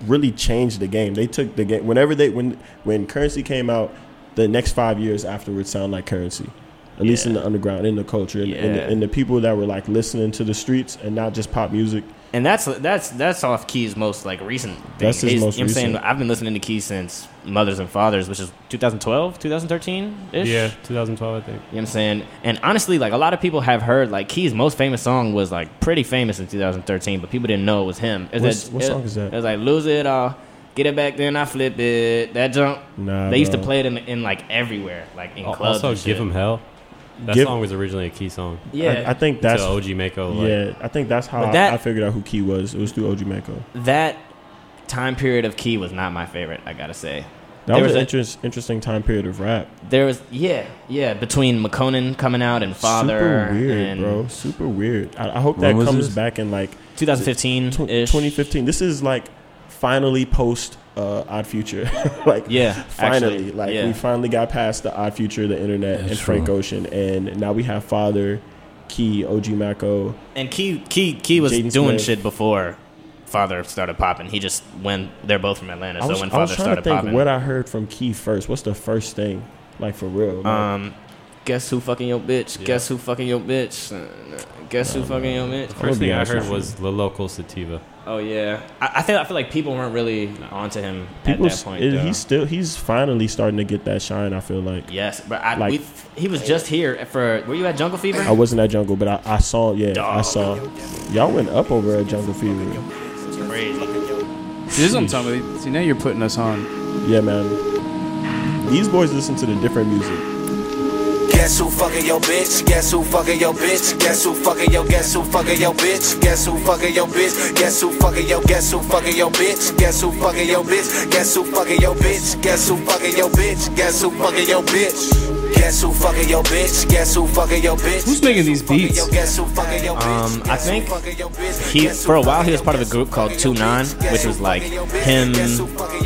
really changed the game. They took the game whenever they when when currency came out, the next five years afterwards sound like currency. At least in the underground, in the culture, and, and, Yeah. the, and the people that were like listening to the streets and not just pop music. And that's that's that's off Key's most like recent. Thing. That's his He's- most you know what I'm saying. I've been listening to Key since Mothers and Fathers, which is 2012, 2013 ish. Yeah, 2012, I think. You know what I'm saying? And honestly, like a lot of people have heard like Key's most famous song was like pretty famous in 2013, but people didn't know it was him. It was What's- what song is that? It was like Lose It All, Get It Back, Then I Flip It. That jump. Nah, they used to play it in, in like everywhere, like in Al- clubs. Also, and Give shit. Him Hell. That Give- song was originally a Key song. Yeah, I, I think that's to OG Maco. Like, yeah. I think that's how that- I, I figured out who Key was. It was through OG Maco. that time period of Key was not my favorite. I gotta say. That There was, was an a- interest, interesting time period of rap. There was yeah, yeah, between McConan coming out and Father Super weird, and bro. Super weird. I, I hope that comes this? back in like 2015 ish. 2015. This is like finally post uh, Odd Future. like Yeah, finally, actually, like yeah. we finally got past the Odd Future, the internet, That's and Frank true. Ocean, and now we have Father, Key, OG Maco. And Key Key Key was Jaden doing Smith. shit before Father started popping. He just when they're both from Atlanta, I so was, when I was Father trying to started think popping, what I heard from Key first. What's the first thing, like for real? Like, um, guess who fucking your bitch? Yeah. Guess who fucking your bitch? Uh, Guess who fucking your bitch? The first thing I heard was La Local Sativa. Oh yeah, I, I think I feel like people weren't really onto him people, at that point. Eh, it- he's still he's finally starting to get that shine. I feel like. yes, but I, like- we, he was just here for. Were you at Jungle Fever? I wasn't at Jungle, but I, I saw, yeah, I saw. Y'all went up over at Jungle Fever. It's crazy. See, this is what I'm talking about. See, now you're putting us on. Yeah, man. These boys listen to the different music. Guess who fucking your bitch? Guess who fucking your bitch? Guess who fucking your guess who fucking your bitch? Guess who fucking your bitch? Guess who fucking your guess who fucking your bitch? Guess who fucking your bitch? Guess who fucking your bitch? Guess who fucking your bitch? Guess who fucking your bitch? Guess who fucking your bitch? Guess who fucking your bitch? Who's making these beats? Guess who fucking your? Um, I think fucking your bitch? He for a while he was part of a group called Two Nine, which was like him,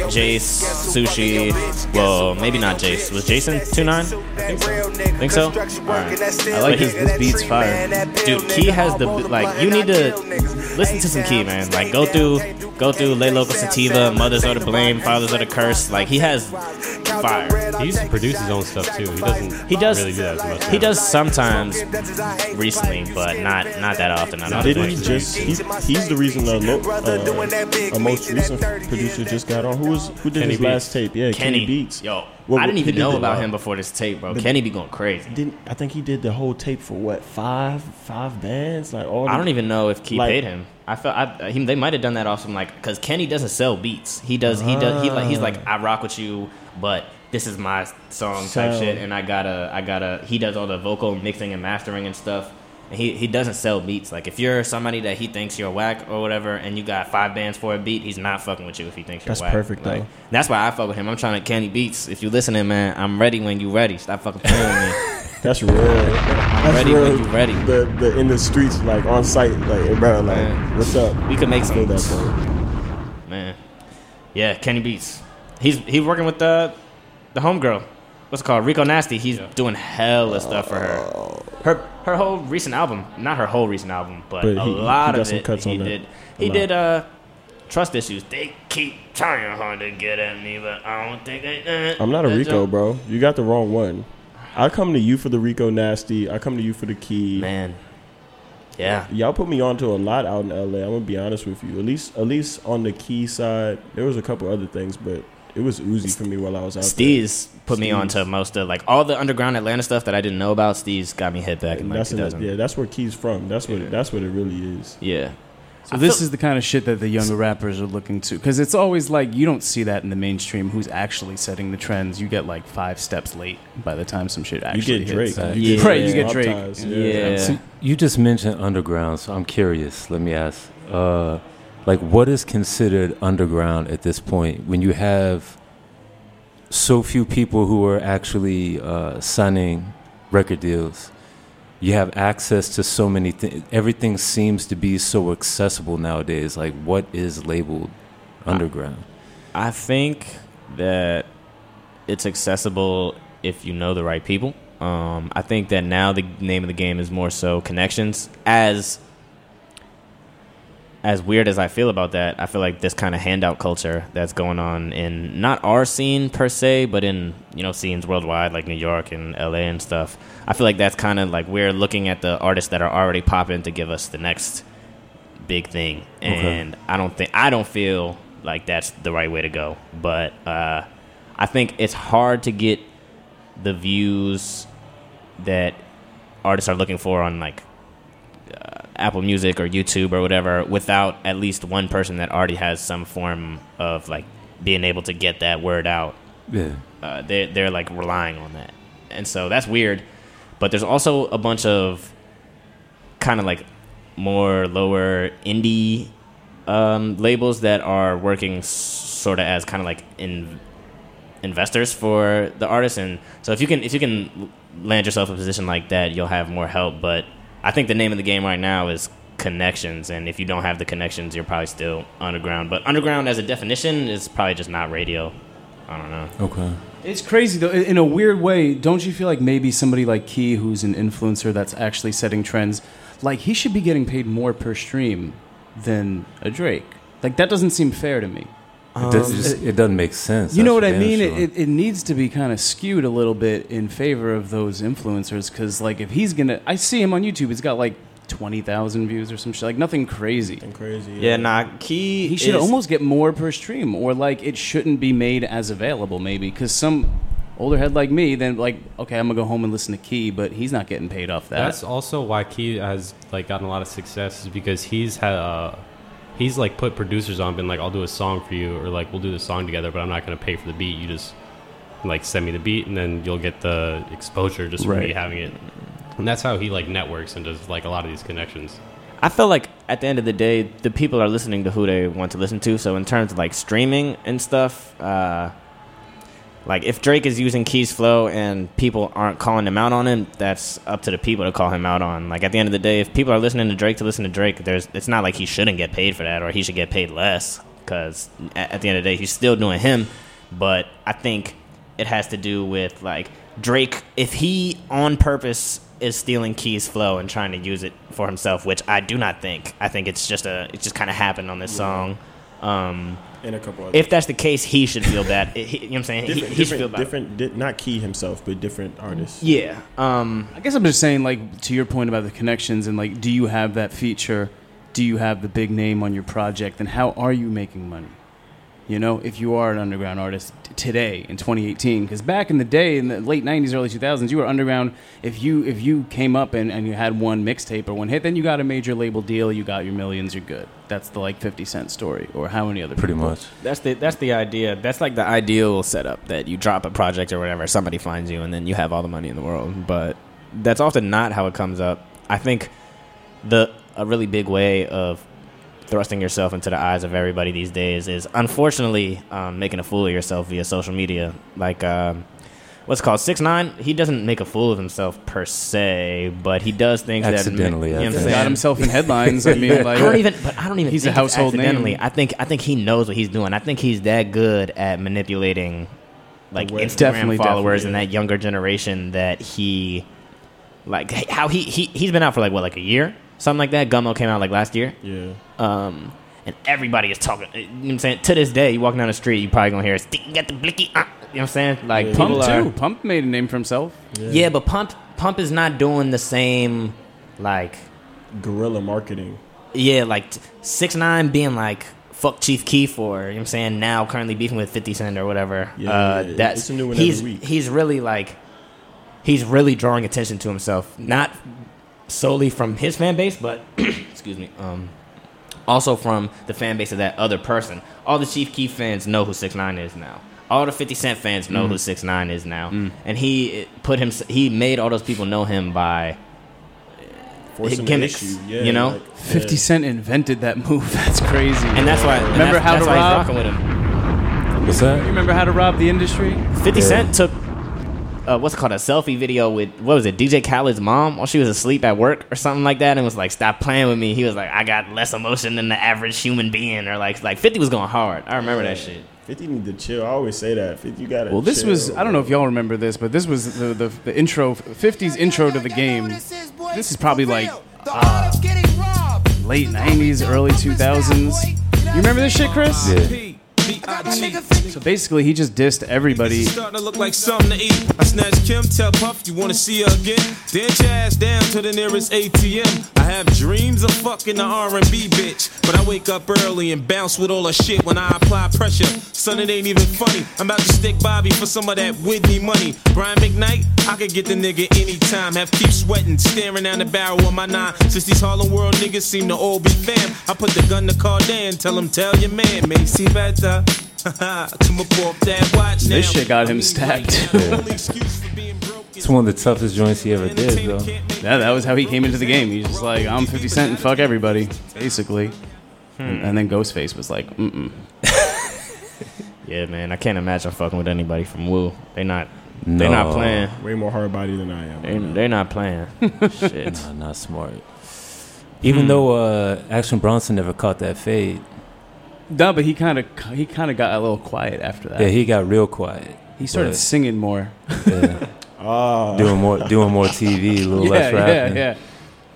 Jace, Sushi. Well, maybe not Jace. Was Jason Two Nine? Think so. Alright. I like his, this beat's fire. Dude, Key has the like. You need to listen to some Key, man. Like go through, go through Lay Local Sativa, Mothers Are to Blame, Fathers Are to Curse. Like he has fire. He used to produce his own stuff too. He doesn't. He does. really do that as much. He does sometimes recently, but not not that often. I don't Didn't he just? He, he's the reason a, lo, uh, a most recent producer just got on. Who was who did Kenny his Beats. last tape? Yeah, Kenny, Kenny Beats. Yo, Well, I didn't even know about uh, him before this tape, bro. but- Kenny be going crazy. Didn't I think he did the whole tape for what five five bands like all? I don't even know if Key Like- paid him. I felt I, he, they might have done that off some like because Kenny doesn't sell beats. He does. He does. He like he's like I rock with you, but this is my song type shit, and I gotta I gotta. He does all the vocal mixing and mastering and stuff. And he, he doesn't sell beats. Like if you're somebody that he thinks you're whack or whatever, and you got five bands for a beat, he's not fucking with you if he thinks you're That's whack. perfect, Like, though. That's why I fuck with him. I'm trying to Kenny Beats. If you listening, man, I'm ready when you ready. Stop fucking playing me. That's real. That's ready real. when you ready. The, the in the streets, like on site, like hey, bro, like Man. what's up? We could make some- that, bro. Man, yeah, Kenny Beats. He's he's working with the the homegirl. What's it called? Rico Nasty. He's doing hella stuff for her. Her her whole recent album, not her whole recent album, but, But a he- he lot got of some it cuts he on that. did. A He did uh trust issues. They keep trying hard to get at me, but I don't think they. I'm not a Rico, bro. You got the wrong one. I come to you for the Rico Nasty. I come to you for the key. Man, yeah. Y'all put me onto a lot out in LA. I'm gonna be honest with you. At least, at least on the key side, there was a couple other things, but it was oozy for me while I was out Steez put me Steez. onto most of like all the underground Atlanta stuff that I didn't know about. Steez got me hit back in And like that's in 2000. yeah, that's where Key's from. That's what Yeah. that's what it really is. yeah. So I this feel- is the kind of shit that the younger rappers are looking to, because it's always like you don't see that in the mainstream. Who's actually setting the trends? You get like five steps late by the time some shit You actually get Drake. hits. Uh, You yeah. Right, you get Mob Drake. Ties, Yeah. So you just mentioned underground, so I'm curious. Let me ask, uh, like, what is considered underground at this point when you have so few people who are actually uh, signing record deals? You have access to so many things. Everything seems to be so accessible nowadays. Like, what is labeled underground? I think that it's accessible if you know the right people. Um, I think that now the name of the game is more so connections. As as weird as I feel about that, I feel like this kind of handout culture that's going on in not our scene per se, but in you know scenes worldwide like New York and LA and stuff. I feel like that's kind of like we're looking at the artists that are already popping to give us the next big thing, and I don't think I don't feel like that's the right way to go. But uh, I think it's hard to get the views that artists are looking for on like uh, Apple Music or YouTube or whatever without at least one person that already has some form of like being able to get that word out. Yeah. Uh, they're they're like relying on that, and so that's weird. But there's also a bunch of kind of like more lower indie um, labels that are working sort of as kind of like in investors for the artists and so if you can if you can land yourself a position like that you'll have more help but i think the name of the game right now is connections and if you don't have the connections you're probably still underground but underground as a definition is probably just not radio i don't know Okay. It's crazy though. In a weird way, don't you feel like maybe somebody like Key, who's an influencer that's actually setting trends, like he should be getting paid more per stream than a Drake? Like that doesn't seem fair to me. It, does, just, it doesn't make sense. You know what I mean? sure. It, it, it needs to be kind of skewed a little bit in favor of those influencers because, like, if he's gonna, I see him on YouTube. He's got like twenty thousand views or some shit, like nothing crazy. And crazy. yeah nah key He should is- almost get more per stream, or like it shouldn't be made as available, maybe because some older head like me, then like, okay, I'm gonna go home and listen to Key, but he's not getting paid off that. That's also why Key has like gotten a lot of success is because he's had uh, he's like put producers on, been like, I'll do a song for you, or like we'll do the song together, but I'm not gonna pay for the beat. You just like send me the beat, and then you'll get the exposure just for me having it. And that's how he like networks and does like a lot of these connections. I feel like at the end of the day, the people are listening to who they want to listen to. So in terms of like streaming and stuff, uh, like if Drake is using Key's Flow and people aren't calling him out on him, that's up to the people to call him out on. Like at the end of the day, if people are listening to Drake to listen to Drake, there's it's not like he shouldn't get paid for that or he should get paid less because at, the end of the day, he's still doing him. But I think it has to do with like Drake if he on purpose is stealing Key's flow and trying to use it for himself, which I do not think. I think it's just a it just kind of happened on this song. Um, And a couple other if that's the case, he should feel bad. He- you know what I'm saying? He, different, he should feel bad. different di- not Key himself, but different artists. Yeah. Um, I guess I'm just saying, like, to your point about the connections and like, do you have that feature? Do you have the big name on your project? And how are you making money? You know, if you are an underground artist t- today in 2018, because back in the day, in the late 90s, early 2000s, you were underground. If you if you came up and, and you had one mixtape or one hit, then you got a major label deal, you got your millions, you're good. That's the like 50 Cent story, or how many other Pretty people. much. that's the that's the idea. That's like the ideal setup that you drop a project or whatever, somebody finds you, and then you have all the money in the world. But that's often not how it comes up. I think the a really big way of thrusting yourself into the eyes of everybody these days is unfortunately um, making a fool of yourself via social media. Like um, what's it called six nine. He doesn't make a fool of himself per se, but he does things Accidentally, that I you know what I'm. Got himself in headlines. I mean, like I don't even. But I don't even. He's think a household name. I think. I think he knows what he's doing. I think he's that good at manipulating, like Awareness. Instagram Definitely, followers definitely, and that younger generation that he, like how he he he's been out for like what like a year, something like that. Gummo came out like last year. Yeah. Um, and everybody is talking. You know what I'm saying? To this day, you walking down the street, you probably gonna hear "Stick got the blicky." Uh, you know what I'm saying? Like Pump are- too. Pump made a name for himself. Yeah. but Pump Pump is not doing the same, like Guerrilla marketing. yeah, like six nine being like fuck Chief Keef or you know what I'm saying now currently beefing with Fifty Cent or whatever. Yeah, uh, yeah, yeah. that's It's a new one he's every week. he's really like he's really drawing attention to himself, not solely from his fan base, but excuse me, um, also from the fan base of that other person. All the Chief Keef fans know who six nine is now. All the Fifty Cent fans know who six nine is now, and he uh, put him. He made all those people know him by Forcing the gimmicks, issue. Yeah, you know? like, Fifty yeah. Cent invented that move. That's crazy. and that's why. Remember that's, How that's to why Rob? He's with him. What's that? Remember how to rob the industry? 50 Yeah. Cent took uh, what's it called a selfie video with what was it DJ Khaled's mom while she was asleep at work or something like that and was like stop playing with me he was like I got less emotion than the average human being or like like 50 was going hard I remember that shit 50 need to chill. I always say that. 50, you gotta Well, this chill, was, I don't know if y'all remember this, but this was the, the, the intro, 50's intro to the game. This is probably like uh, late 90s, early 2000s. You remember this shit, Chris? Yeah. So basically, he just dissed everybody. Starting to look like something to eat. I snatch Kim, tell Puff you wanna see her again. Dance your ass down to the nearest ATM. I have dreams of fucking the R&B bitch, but I wake up early and bounce with all the shit when I apply pressure. Son, it ain't even funny. I'm about to stick Bobby for some of that Whitney money. Brian McKnight, I could get the nigga anytime. Have keep sweating, staring down the barrel of my nine. Since these Harlem World niggas seem to all be fam, I put the gun to Cardan, tell him tell your man, Macy better. Come up off that watch now. This shit got him stacked. It's one of the toughest joints he ever did, though. Yeah, that was how he came into the game. He's just like, I'm 50 Cent and fuck everybody, basically. And, and then Ghostface was like, mm-mm. yeah man I can't imagine fucking with anybody from Wu they not No. they not playing Way more hard body than I am. they, they not playing shit Nah, not smart. Even though uh, Action Bronson never caught that fade, No, but he kind of he kind of got a little quiet after that. yeah, he got real quiet. he started but- singing more. Yeah, Ah, doing more, doing more TV, a little yeah, less yeah, yeah.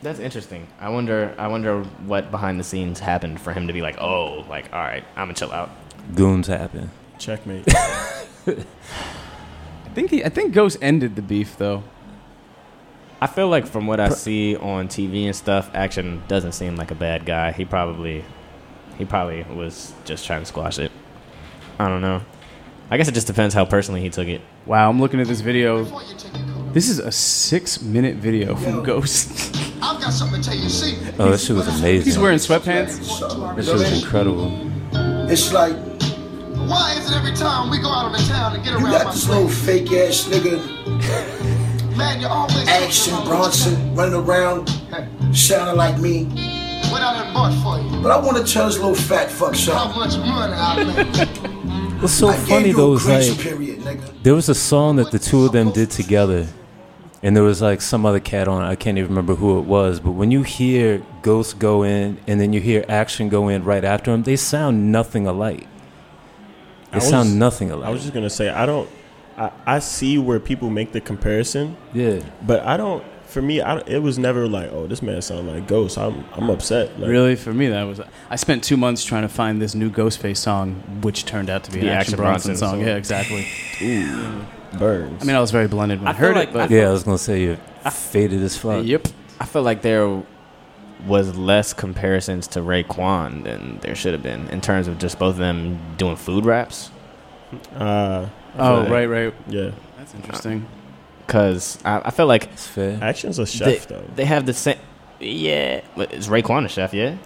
That's interesting. I wonder. I wonder what behind the scenes happened for him to be like, "Oh, like, all right, I'm gonna chill out." Goons happen. checkmate. I think he, I think Ghost ended the beef though. I feel like from what I see on TV and stuff, Action doesn't seem like a bad guy. He probably, he probably was just trying to squash it. I don't know. I guess it just depends how personally he took it. Wow, I'm looking at this video. This is a six minute video from Ghost. I've got something to tell you. See, Oh, this shit was amazing. He's wearing sweatpants. This shit was incredible. it's like, why is it every time we go out on the town and get around You got this little fake ass nigga, man, you're always Action Bronson, running around, sounding like me. What I done bought for you? But I want to tell this little fat fuck How much money I made? What's so I funny though is like period, there was a song that the two of them did together, and there was like some other cat on it. I can't even remember who it was. But when you hear Ghost go in and then you hear Action go in right after him, they sound nothing alike. They I was- sound nothing alike. I was just gonna say I don't. I, I see where people make the comparison, yeah. but I don't. For me, I, it was never like, oh, this man sound like Ghost. I'm I'm upset. Like, Really, for me, that was. I spent two months trying to find this new Ghostface song, which turned out to be an The Action Action Bronson, Bronson song. song. Yeah, exactly. burns. I mean, I was very blended when I, I heard like it, but Yeah, I was gonna say you're faded as fuck. yep. I feel like there was less comparisons to Raekwon than there should have been in terms of just both of them doing food raps. uh, Oh, that. right, right. yeah. That's interesting. Cause I, I feel like It's fair. Action's a they, chef though. they have the same. Yeah, but is Raekwon a chef? Yeah,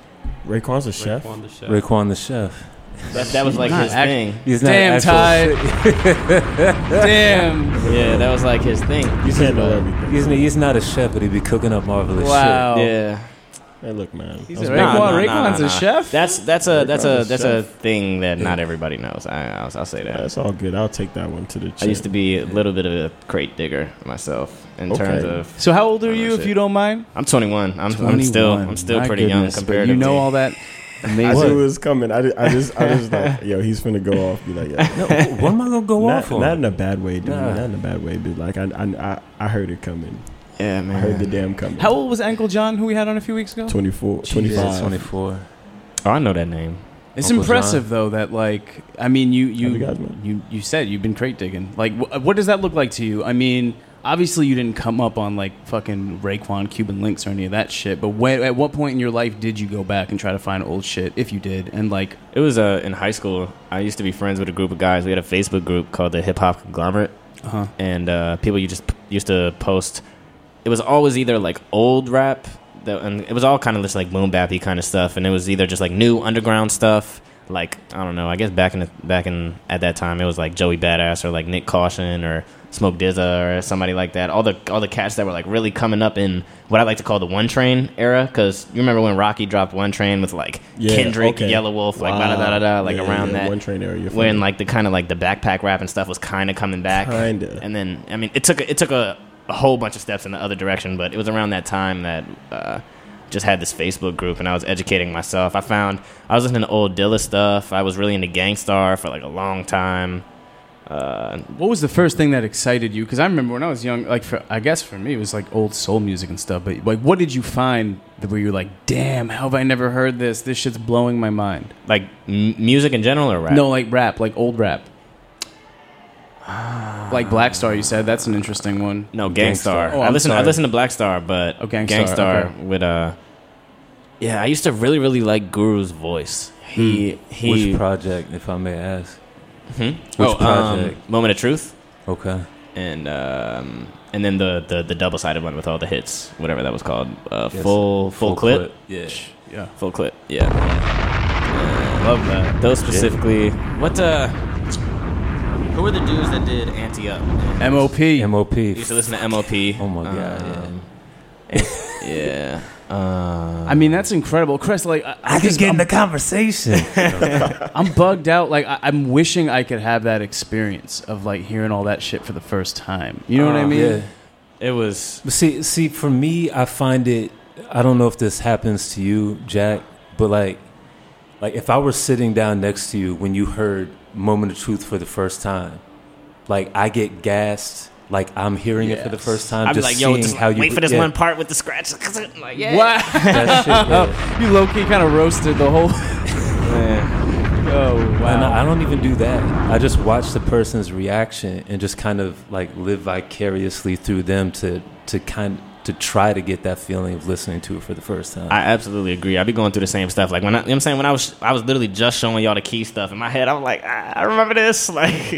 Raekwon's a chef. Raekwon the chef. Raekwon the chef. that, that was like Not his act- thing. He's not Damn, Ty. Damn. Yeah, that was like his thing. You can't know everything. He's, he's not a chef, but he be cooking up marvelous Wow. Yeah, Hey, look, man. He's a Raekwon- Nah, nah, Raekwon's nah, a chef? That's that's a that's a Raekwon's a that's a thing that not everybody knows. I I'll, I'll say that. That's all good. I'll take that one to the. I chin. used to be a little bit of a crate digger myself in Okay. terms of. So how old are oh, you, if shit. you don't mind? I'm 21. I'm, I'm still I'm still My pretty goodness, young but compared You know all that I amazing. knew it was coming. I, did- I just, I just like, yo, he's finna go off. Be like, yeah. No, what am I gonna go not, off on? not in a bad way, dude. Nah. Not in a bad way, but like, I, I, I, I heard it coming. Yeah, I man. heard the damn coming. How old was Uncle John, who we had on a few weeks ago? 24, Yeah, 25. 24. Oh, I know that name. It's Uncle impressive though that like I mean you you you guys you you said you've been crate digging. Like wh- what does that look like to you? I mean, obviously you didn't come up on like fucking Raekwon, Cuban links or any of that shit. But when, at what point in your life did you go back and try to find old shit, if you did? And like, It was uh, in high school. I used to be friends with a group of guys. We had a Facebook group called the Hip Hop Conglomerate, uh and uh, people you just p- used to post. It was always either like old rap, that, and it was all kind of just like boom bappy kind of stuff, and it was either just like new underground stuff. Like I don't know. I guess back in the, back in at that time, it was like Joey Badass or like Nyck Caution or Smoke DZA or somebody like that. All the all the cats that were like really coming up in what I like to call the One Train era. Because you remember when Rocky dropped One Train with like Yeah, Kendrick, okay. Yelawolf, like da da da da da, like Yeah, around yeah, that one train area. you're when like the kind of like the backpack rap and stuff was kind of coming back. Kinda. And then I mean, it took it took a, a whole bunch of steps in the other direction, but it was around that time that uh, just had this Facebook group, and I was educating myself. I found I was listening to old Dilla stuff. I was really into Gang Starr for like a long time. Uh, what was the first thing that excited you? Because I remember when I was young, like for I guess for me it was like old soul music and stuff. But like, what did you find that where you're like, damn, how have I never heard this? This shit's blowing my mind. like m- music in general or rap? No, like rap, like old rap. Like Black Star, you said that's an interesting one. No, Gang Starr. Gangstar. Oh, I I'm listened. I sorry. listened to Black Star, but Oh, Gang Starr, Gangstar okay. with uh, yeah. I used to really, really like Guru's voice. He he. Which project, if I may ask? Hmm? Which oh, um, project? Moment of Truth, Okay. and um, and then the the, the double sided one with all the hits, whatever that was called. Uh, Yes. full, full clip. Yeah. Yeah, full clip. Yeah, love that. those specifically. What uh, who were the dudes that did Ante Up? MOP. MOP. You used to listen to MOP. Oh my God, Um, and- yeah. Uh, I mean, that's incredible, Chris. Like, I, I just- could get in I'm, the conversation. I'm bugged out. Like, I, I'm wishing I could have that experience of like hearing all that shit for the first time. You know what I Uh, mean? yeah. it was But see, see, for me, I find it. I don't know if this happens to you, Jack, but like, like if I were sitting down next to you when you heard "Moment of Truth" for the first time, like I get gassed, like I'm hearing it for the first time, I'd be just like, yo, seeing just how you wait for this yeah, one part with the scratch. like, yeah. Wow. That shit, yeah. you low key kind of roasted the whole. Yeah. oh wow. And I I don't even do that. I just watch the person's reaction and just kind of like live vicariously through them to to kind to try to get that feeling of listening to it for the first time. I absolutely agree. I be going through the same stuff. Like when I, you know what I'm saying when I was I was literally just showing y'all the key stuff in my head. I was like, ah, I remember this. Like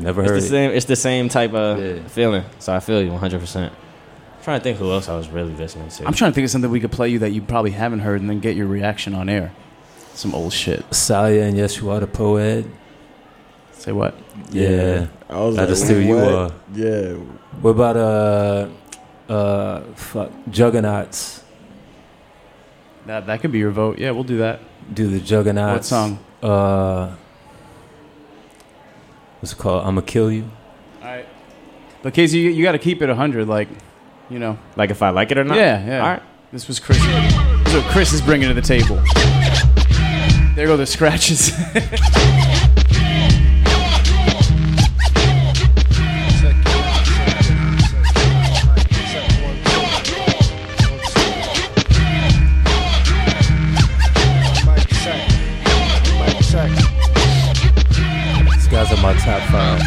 Never it's heard the it. same. It's the same type of Yeah. feeling. So I feel you 100. percent Trying to think who else I was really listening to. I'm trying to think of something we could play you that you probably haven't heard, and then get your reaction on air. Some old shit. Saya and Yeshua the poet. Say what? Yeah. I was I like, just steal you, what? uh, yeah. What about uh uh fuck Juggaknots? That that could be your vote. Yeah, we'll do that. Do the Juggaknots. What song? Uh what's it called? I'ma kill you. All right. But Casey, you, you got to keep it 100. Like, you know. like if I like it or not. Yeah, yeah. All right. This was Chris. This is what Chris is bringing to the table. There go the scratches. Are my top five.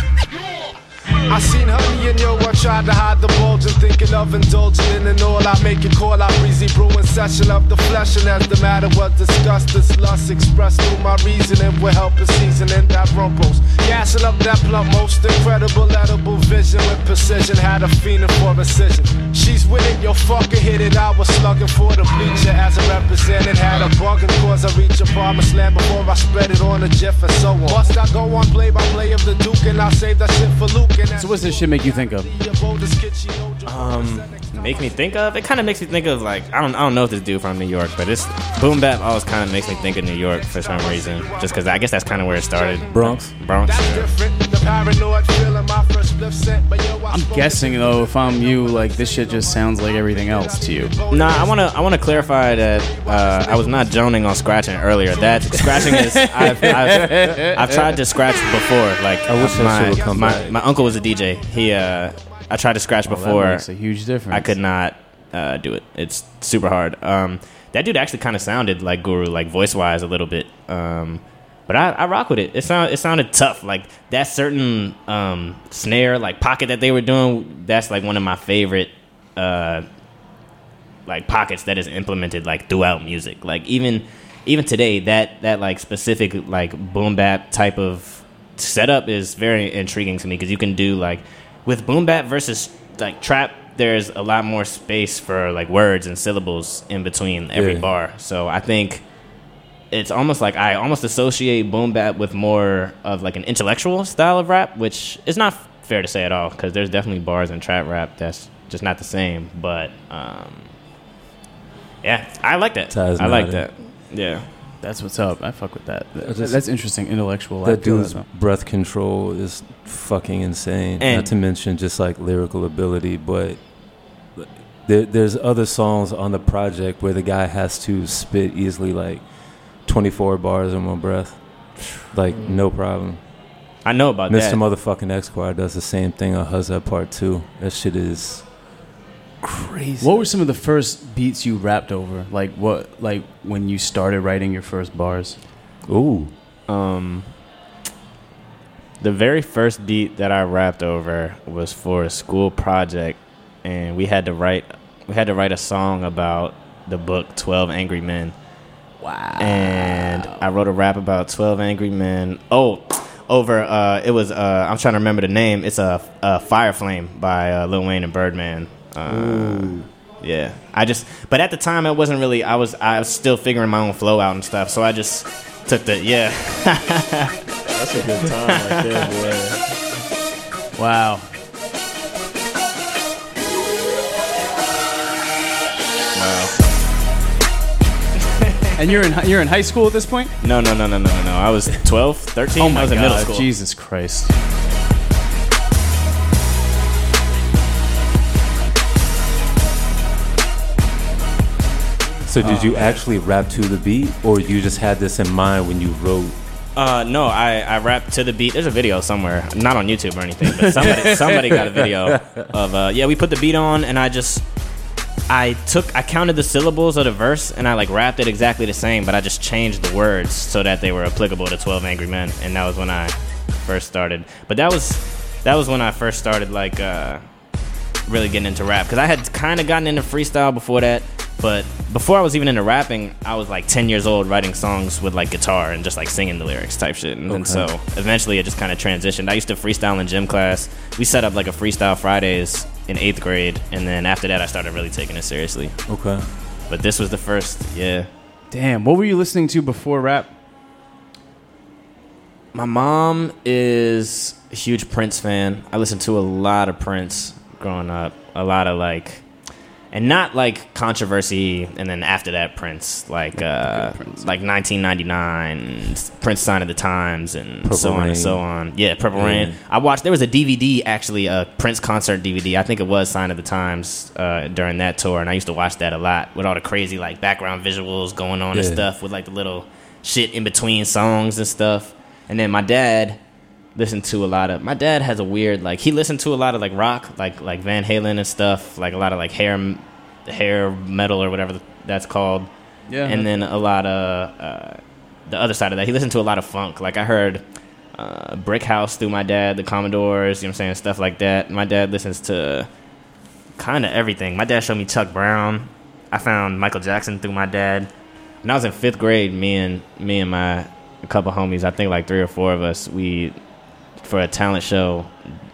I seen honey in your tried to hide the bulge and thinking of indulging in and all. I make it call out breezy brewing session of the flesh. And as the matter was discussed, this lust expressed through my reasoning will help in seasoning that rumples. Gassing up that plump, most incredible edible vision with precision. Had a fiending for precision. She's with it, yo, fucker hit it. I was slugging for the bleacher as a represented. Had a bugging cause I reach a bomb slam before I spread it on the Jeff and so on. Must I go on play by play of the Duke and I save that shit for Luke and So what's this shit make you think of? Um, make me think of it. Kind of makes me think of like I don't I don't know if this dude from New York, but it's boom bap always kind of makes me think of New York for some reason. Just because I guess that's kind of where it started. Bronx. Bronx. The paranoid feeling my first spliff sent, but yo, I I'm guessing though, if I'm you, like this shit just sounds like everything else to you. Nah, I wanna I wanna clarify that uh, I was not joning on scratching earlier. That scratching is I've, I've, I've tried to scratch before. Like I wish that my, shit would come my, my uncle was a DJ. He uh, I tried to scratch Well, that before. makes a huge difference. I could not uh, do it. It's super hard. Um, that dude actually kind of sounded like Guru, like voice wise a little bit. Um, but I, I rock with it. It sound it sounded tough. Like that certain um, snare, like pocket that they were doing. That's like one of my favorite. Uh, like pockets that is implemented like throughout music. Like even even today, that that like specific like boom bap type of setup is very intriguing to me because you can do like with boom bap versus like trap. There's a lot more space for like words and syllables in between every Yeah. bar. So I think it's almost like I almost associate boom bap with more of like an intellectual style of rap, which is not fair to say at all because there's definitely bars in trap rap that's just not the same. But um, yeah, I like that. Taz I like nodding. that. Yeah. That's what's up. I fuck with that. That- that's interesting. Intellectual. That feel dude's breath control is fucking insane. And- Not to mention just like lyrical ability, but there, there's other songs on the project where the guy has to spit easily like 24 bars in one breath. Like no problem. I know about Mr. that. Mr. Motherfucking X Squad does the same thing on Huzzah Part Two. That shit is crazy. What were some of the first beats you rapped over? Like what? Like when you started writing your first bars? Ooh. Um, the very first beat that I rapped over was for a school project, and we had to write we had to write a song about the book Twelve Angry Men. Wow. And I wrote a rap about Twelve Angry Men. Oh, over uh, it was uh, I'm trying to remember the name. It's a, a Fire Flame by uh, Lil Wayne and Birdman. Uh, yeah, I just but at the time I wasn't really I was I was still figuring my own flow out and stuff. So I just took the yeah. That's a good time right there, boy. Wow. And you're in you're in high school at this point? No, no, no, no, no, no, no. I was 12, 13. Oh my I was god! in middle school. Jesus Christ! So did Oh, you man. actually rap to the beat, or you just had this in mind when you wrote? Uh, no, I, I rapped to the beat. There's a video somewhere, not on YouTube or anything, but somebody somebody got a video of uh, yeah. We put the beat on, and I just I took I counted the syllables of the verse, and I like rapped it exactly the same, but I just changed the words so that they were applicable to Twelve Angry Men, and that was when I first started. But that was that was when I first started like uh, really getting into rap because I had kind of gotten into freestyle before that. But before I was even into rapping, I was like 10 years old writing songs with like guitar and just like singing the lyrics type shit. And, then Okay. so eventually it just kind of transitioned. I used to freestyle in gym class. We set up like a freestyle Fridays in eighth grade. And then after that, I started really taking it seriously. Okay. But this was the first, yeah. Damn. What were you listening to before rap? My mom is a huge Prince fan. I listened to a lot of Prince growing up. A lot of like, and not like controversy. And then after that, Prince, like uh, like 1999, Prince Sign of the Times, and Purple so on Rain. and so on. Yeah, Purple Yeah. Rain. I watched. There was a DVD actually, a Prince concert DVD. I think it was Sign of the Times uh, during that tour, and I used to watch that a lot with all the crazy like background visuals going on and stuff with like the little shit in between songs and stuff. And then my dad listened to a lot of. My dad has a weird like he listened to a lot of like rock, like like Van Halen and stuff, like a lot of like hair hair metal or whatever that's called. Yeah. And then a lot of uh, the other side of that, he listened to a lot of funk. Like I heard uh, Brick House through my dad, the Commodores, you know what I'm saying, stuff like that. My dad listens to kind of everything. My dad showed me Chuck Brown. I found Michael Jackson through my dad. When I was in fifth grade, me and me and my a couple homies, I think like three or four of us, we for a talent show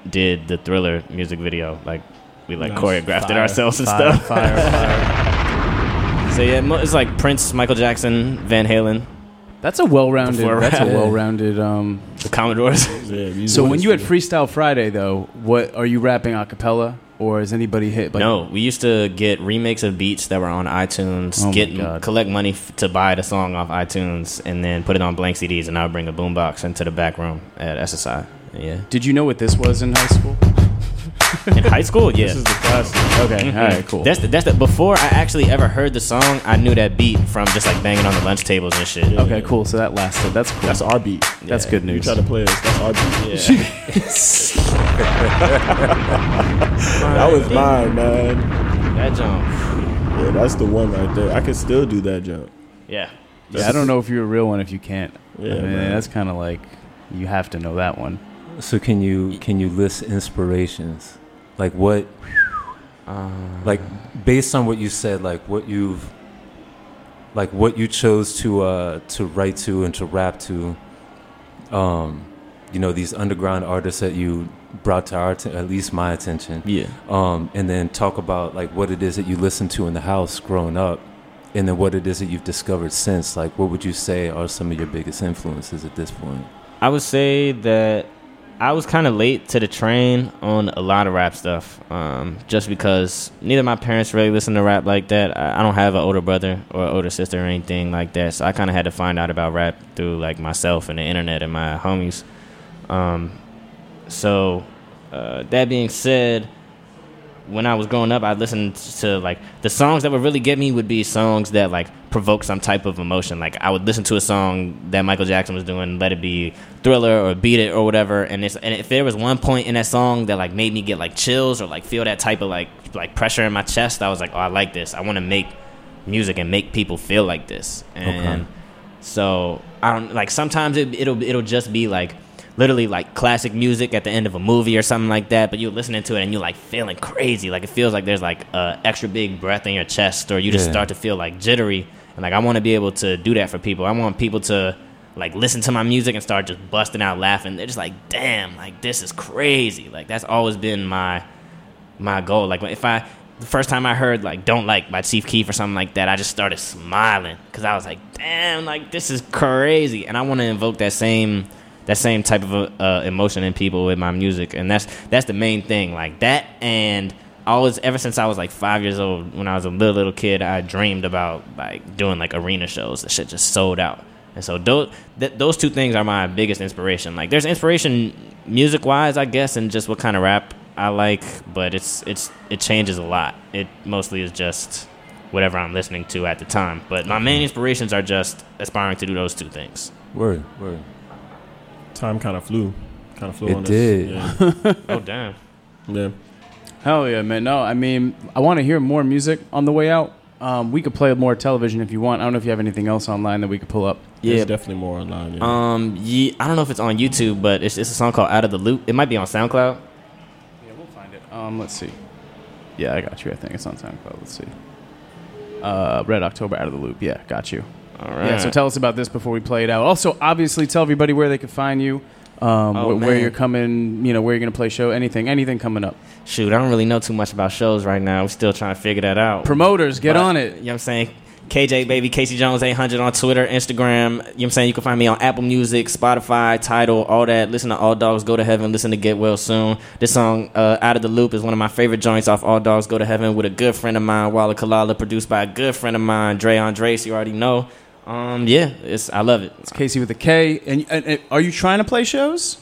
did the Thriller music video. Like we like Nice. choreographed it ourselves and fire, stuff. fire, fire. so yeah, it's like Prince, Michael Jackson, Van Halen, That's a well-rounded. That's a well-rounded. Um, the Commodores. Yeah, so when you had Freestyle Friday, though, what are you rapping a cappella, or is anybody hit? Like, no, we used to get remakes of beats that were on iTunes, Oh my get God. collect money f- to buy the song off iTunes, and then put it on blank CDs, and I would bring a boombox into the back room at SSI. Yeah, Did you know what this was in high school? in high school, yeah. This is the classic. Okay, mm-hmm. all right, cool. That's the, that's the, before I actually ever heard the song. I knew that beat from just like banging on the lunch tables and shit. okay, cool. So that lasted. That's cool. That's our beat. That's good You news. try to play us. That's our beat. Yeah, That was mine, man. that jump. Yeah, that's the one right there. I could still do that jump. Yeah, Yeah, I don't know if you're a real one if you can't. Yeah, I mean, that's kind of like you have to know that one. So can you can you list inspirations? Like what Um, like based on what you said, like what you've like what you chose to uh to write to and to rap to um you know these underground artists that you brought to our at least my attention yeah. um and then talk about like what it is that you listened to in the house growing up and then what it is that you've discovered since like what would you say are some of your biggest influences at this point I would say that I was kind of late to the train on a lot of rap stuff, um, just because neither my parents really listen to rap like that. I, I don't have an older brother or older sister or anything like that, so I kind of had to find out about rap through like myself and the internet and my homies. Um, so uh, that being said, when I was growing up, I listened to like the songs that would really get me would be songs that like provoke some type of emotion. Like I would listen to a song that Michael Jackson was doing, let it be Thriller or Beat It or whatever, and it's and if there was one point in that song that like made me get like chills or like feel that type of like like pressure in my chest, I was like, oh, I like this. I want to make music and make people feel like this. And so I don't like sometimes it, it'll it'll just be like literally like classic music at the end of a movie or something like that. But you're listening to it and you're like feeling crazy. Like it feels like there's like a extra big breath in your chest, or you just Yeah. start to feel like jittery. And like I want to be able to do that for people. I want people to like listen to my music and start just busting out laughing. They're just like, damn, like this is crazy. Like that's always been my my goal. Like if I the first time I heard like "Don't Like" by Chief Keef or something like that, I just started smiling because I was like, "Damn, like this is crazy," and I want to invoke that same that same type of uh, emotion in people with my music, and that's that's the main thing. Like that, and always ever since I was like five years old, when I was a little little kid, I dreamed about like doing like arena shows. The shit just sold out. And so those th- those two things are my biggest inspiration. Like there's inspiration music wise, I guess, and just what kind of rap I like, but it's it's it changes a lot. It mostly is just whatever I'm listening to at the time. But my main inspirations are just aspiring to do those two things. word word Time kind of flew. Kind of flew It on us. did. Yeah. Oh damn. yeah. Hell yeah, man. No, I mean, I want to hear more music on the way out. Um, we could play more television if you want. I don't know if you have anything else online that we could pull up. Yeah. There's definitely more online. Yeah. Um, yeah, I don't know if it's on YouTube, but it's, it's a song called "Out of the Loop." It might be on SoundCloud. Yeah, we'll find it. Um, let's see. Yeah, I got you. I think it's on SoundCloud. Let's see. Uh, Red October out of the loop. Yeah, got you. All right. Yeah. So tell us about this before we play it out. Also, obviously, tell everybody where they can find you. Um, Oh, wh- where man. you're coming. You know where you're gonna play show. Anything. Anything coming up. Shoot, I don't really know too much about shows right now. We're still trying to figure that out. Promoters, get But, on it. You know what I'm saying? KJ Baby, Casey Jones 800 on Twitter, Instagram. You know what I'm saying? You can find me on Apple Music, Spotify, Tidal, all that. Listen to All Dogs Go to Heaven. Listen to Get Well Soon. This song, uh, Out of the Loop, is one of my favorite joints off All Dogs Go to Heaven with a good friend of mine, Walla Kalala, produced by a good friend of mine, Dre Andres. You already know. Um, yeah, it's I love it. It's Casey with a K. And, and, and are you trying to play shows?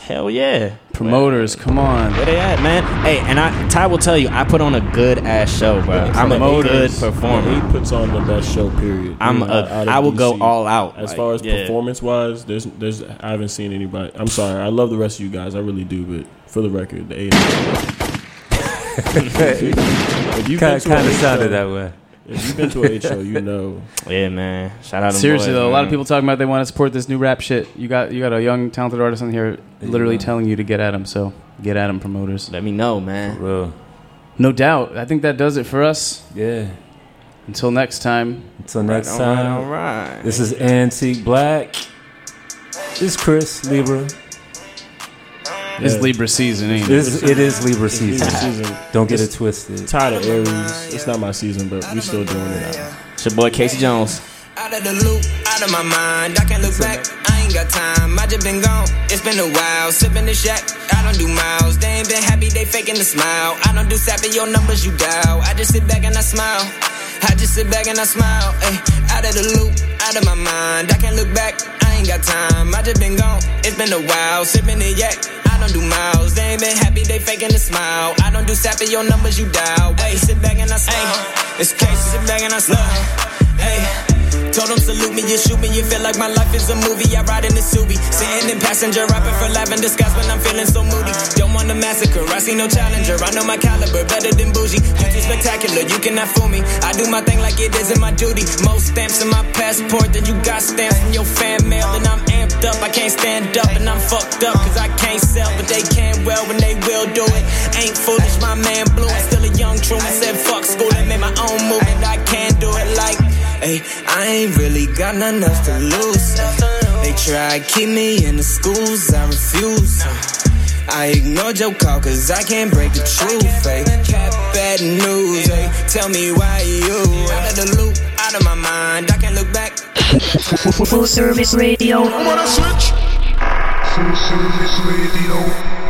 Hell yeah. Promoters, come on. Where they at, man? Hey, and I Ty will tell you, I put on a good ass show, bro. I'm a good Promoters. performer. He puts on the best show. Period. I'm Out- a- out of I will go all out, As like, far as yeah. performance wise, there's there's I haven't seen anybody. I'm sorry. I love the rest of you guys. I really do. But for the record, the eight. if you've kind of sounded show, that way if you've been to an eight show, you know. Yeah, man. Shout out to Seriously boys, though, a lot of people talking about they want to support this new rap shit. You got you got a young talented artist on here, literally Yeah. telling you to get at him. So get at him, promoters. Let me know, man. real No doubt. I think that does it for us. yeah Until next time. until next All right, all time. All right. this is antique black this is chris libra It's Libra season, ain't It it? is, it is Libra season. Libra season. Don't get it twisted. Tired of Aries. It's not my season, but we still doing it now. It's your boy Casey Jones. Out of the loop, out of my mind. I can't look back. I ain't got time. I just been gone. It's been a while. Sipping the shack. I don't do miles. They ain't been happy. They faking the smile. I don't do sappy. Your numbers you dial. I just sit back and I smile. I just sit back and I smile. Ay, out of the loop, out of my mind. I can't look back. I ain't got time. I just been gone. It's been a while. Sipping the yak. I don't do miles. They ain't been happy. They faking the smile. I don't do sappy. Your numbers you dial. Wait, sit back and I smile. It's crazy. Sit back and I smile. Hey. Told them salute me, you shoot me, you feel like my life is a movie. I ride in the Subi, sitting in passenger, rapping for in disguise when I'm feeling so moody. Don't want a massacre, I see no challenger. I know my caliber better than bougie. You too spectacular, you cannot fool me. I do my thing like it is in my duty. Most stamps in my passport than you got stamps in your fan mail, and I'm amped up. I can't stand up, and I'm fucked up, cause I can't sell, but they can well when they will do it. Ain't foolish, my man Blue, I'm still a young Truman. Said fuck school and made my own movement. I can't do it like. Hey, I ain't really got nothing else to lose. They try to keep me in the schools, I refuse. I ignored your call cause I can't break the truth. Ay. Cat bad news. Ay. Tell me why you out of the loop, out of my mind. I can't look back. Full service radio. I wanna switch. Full service radio.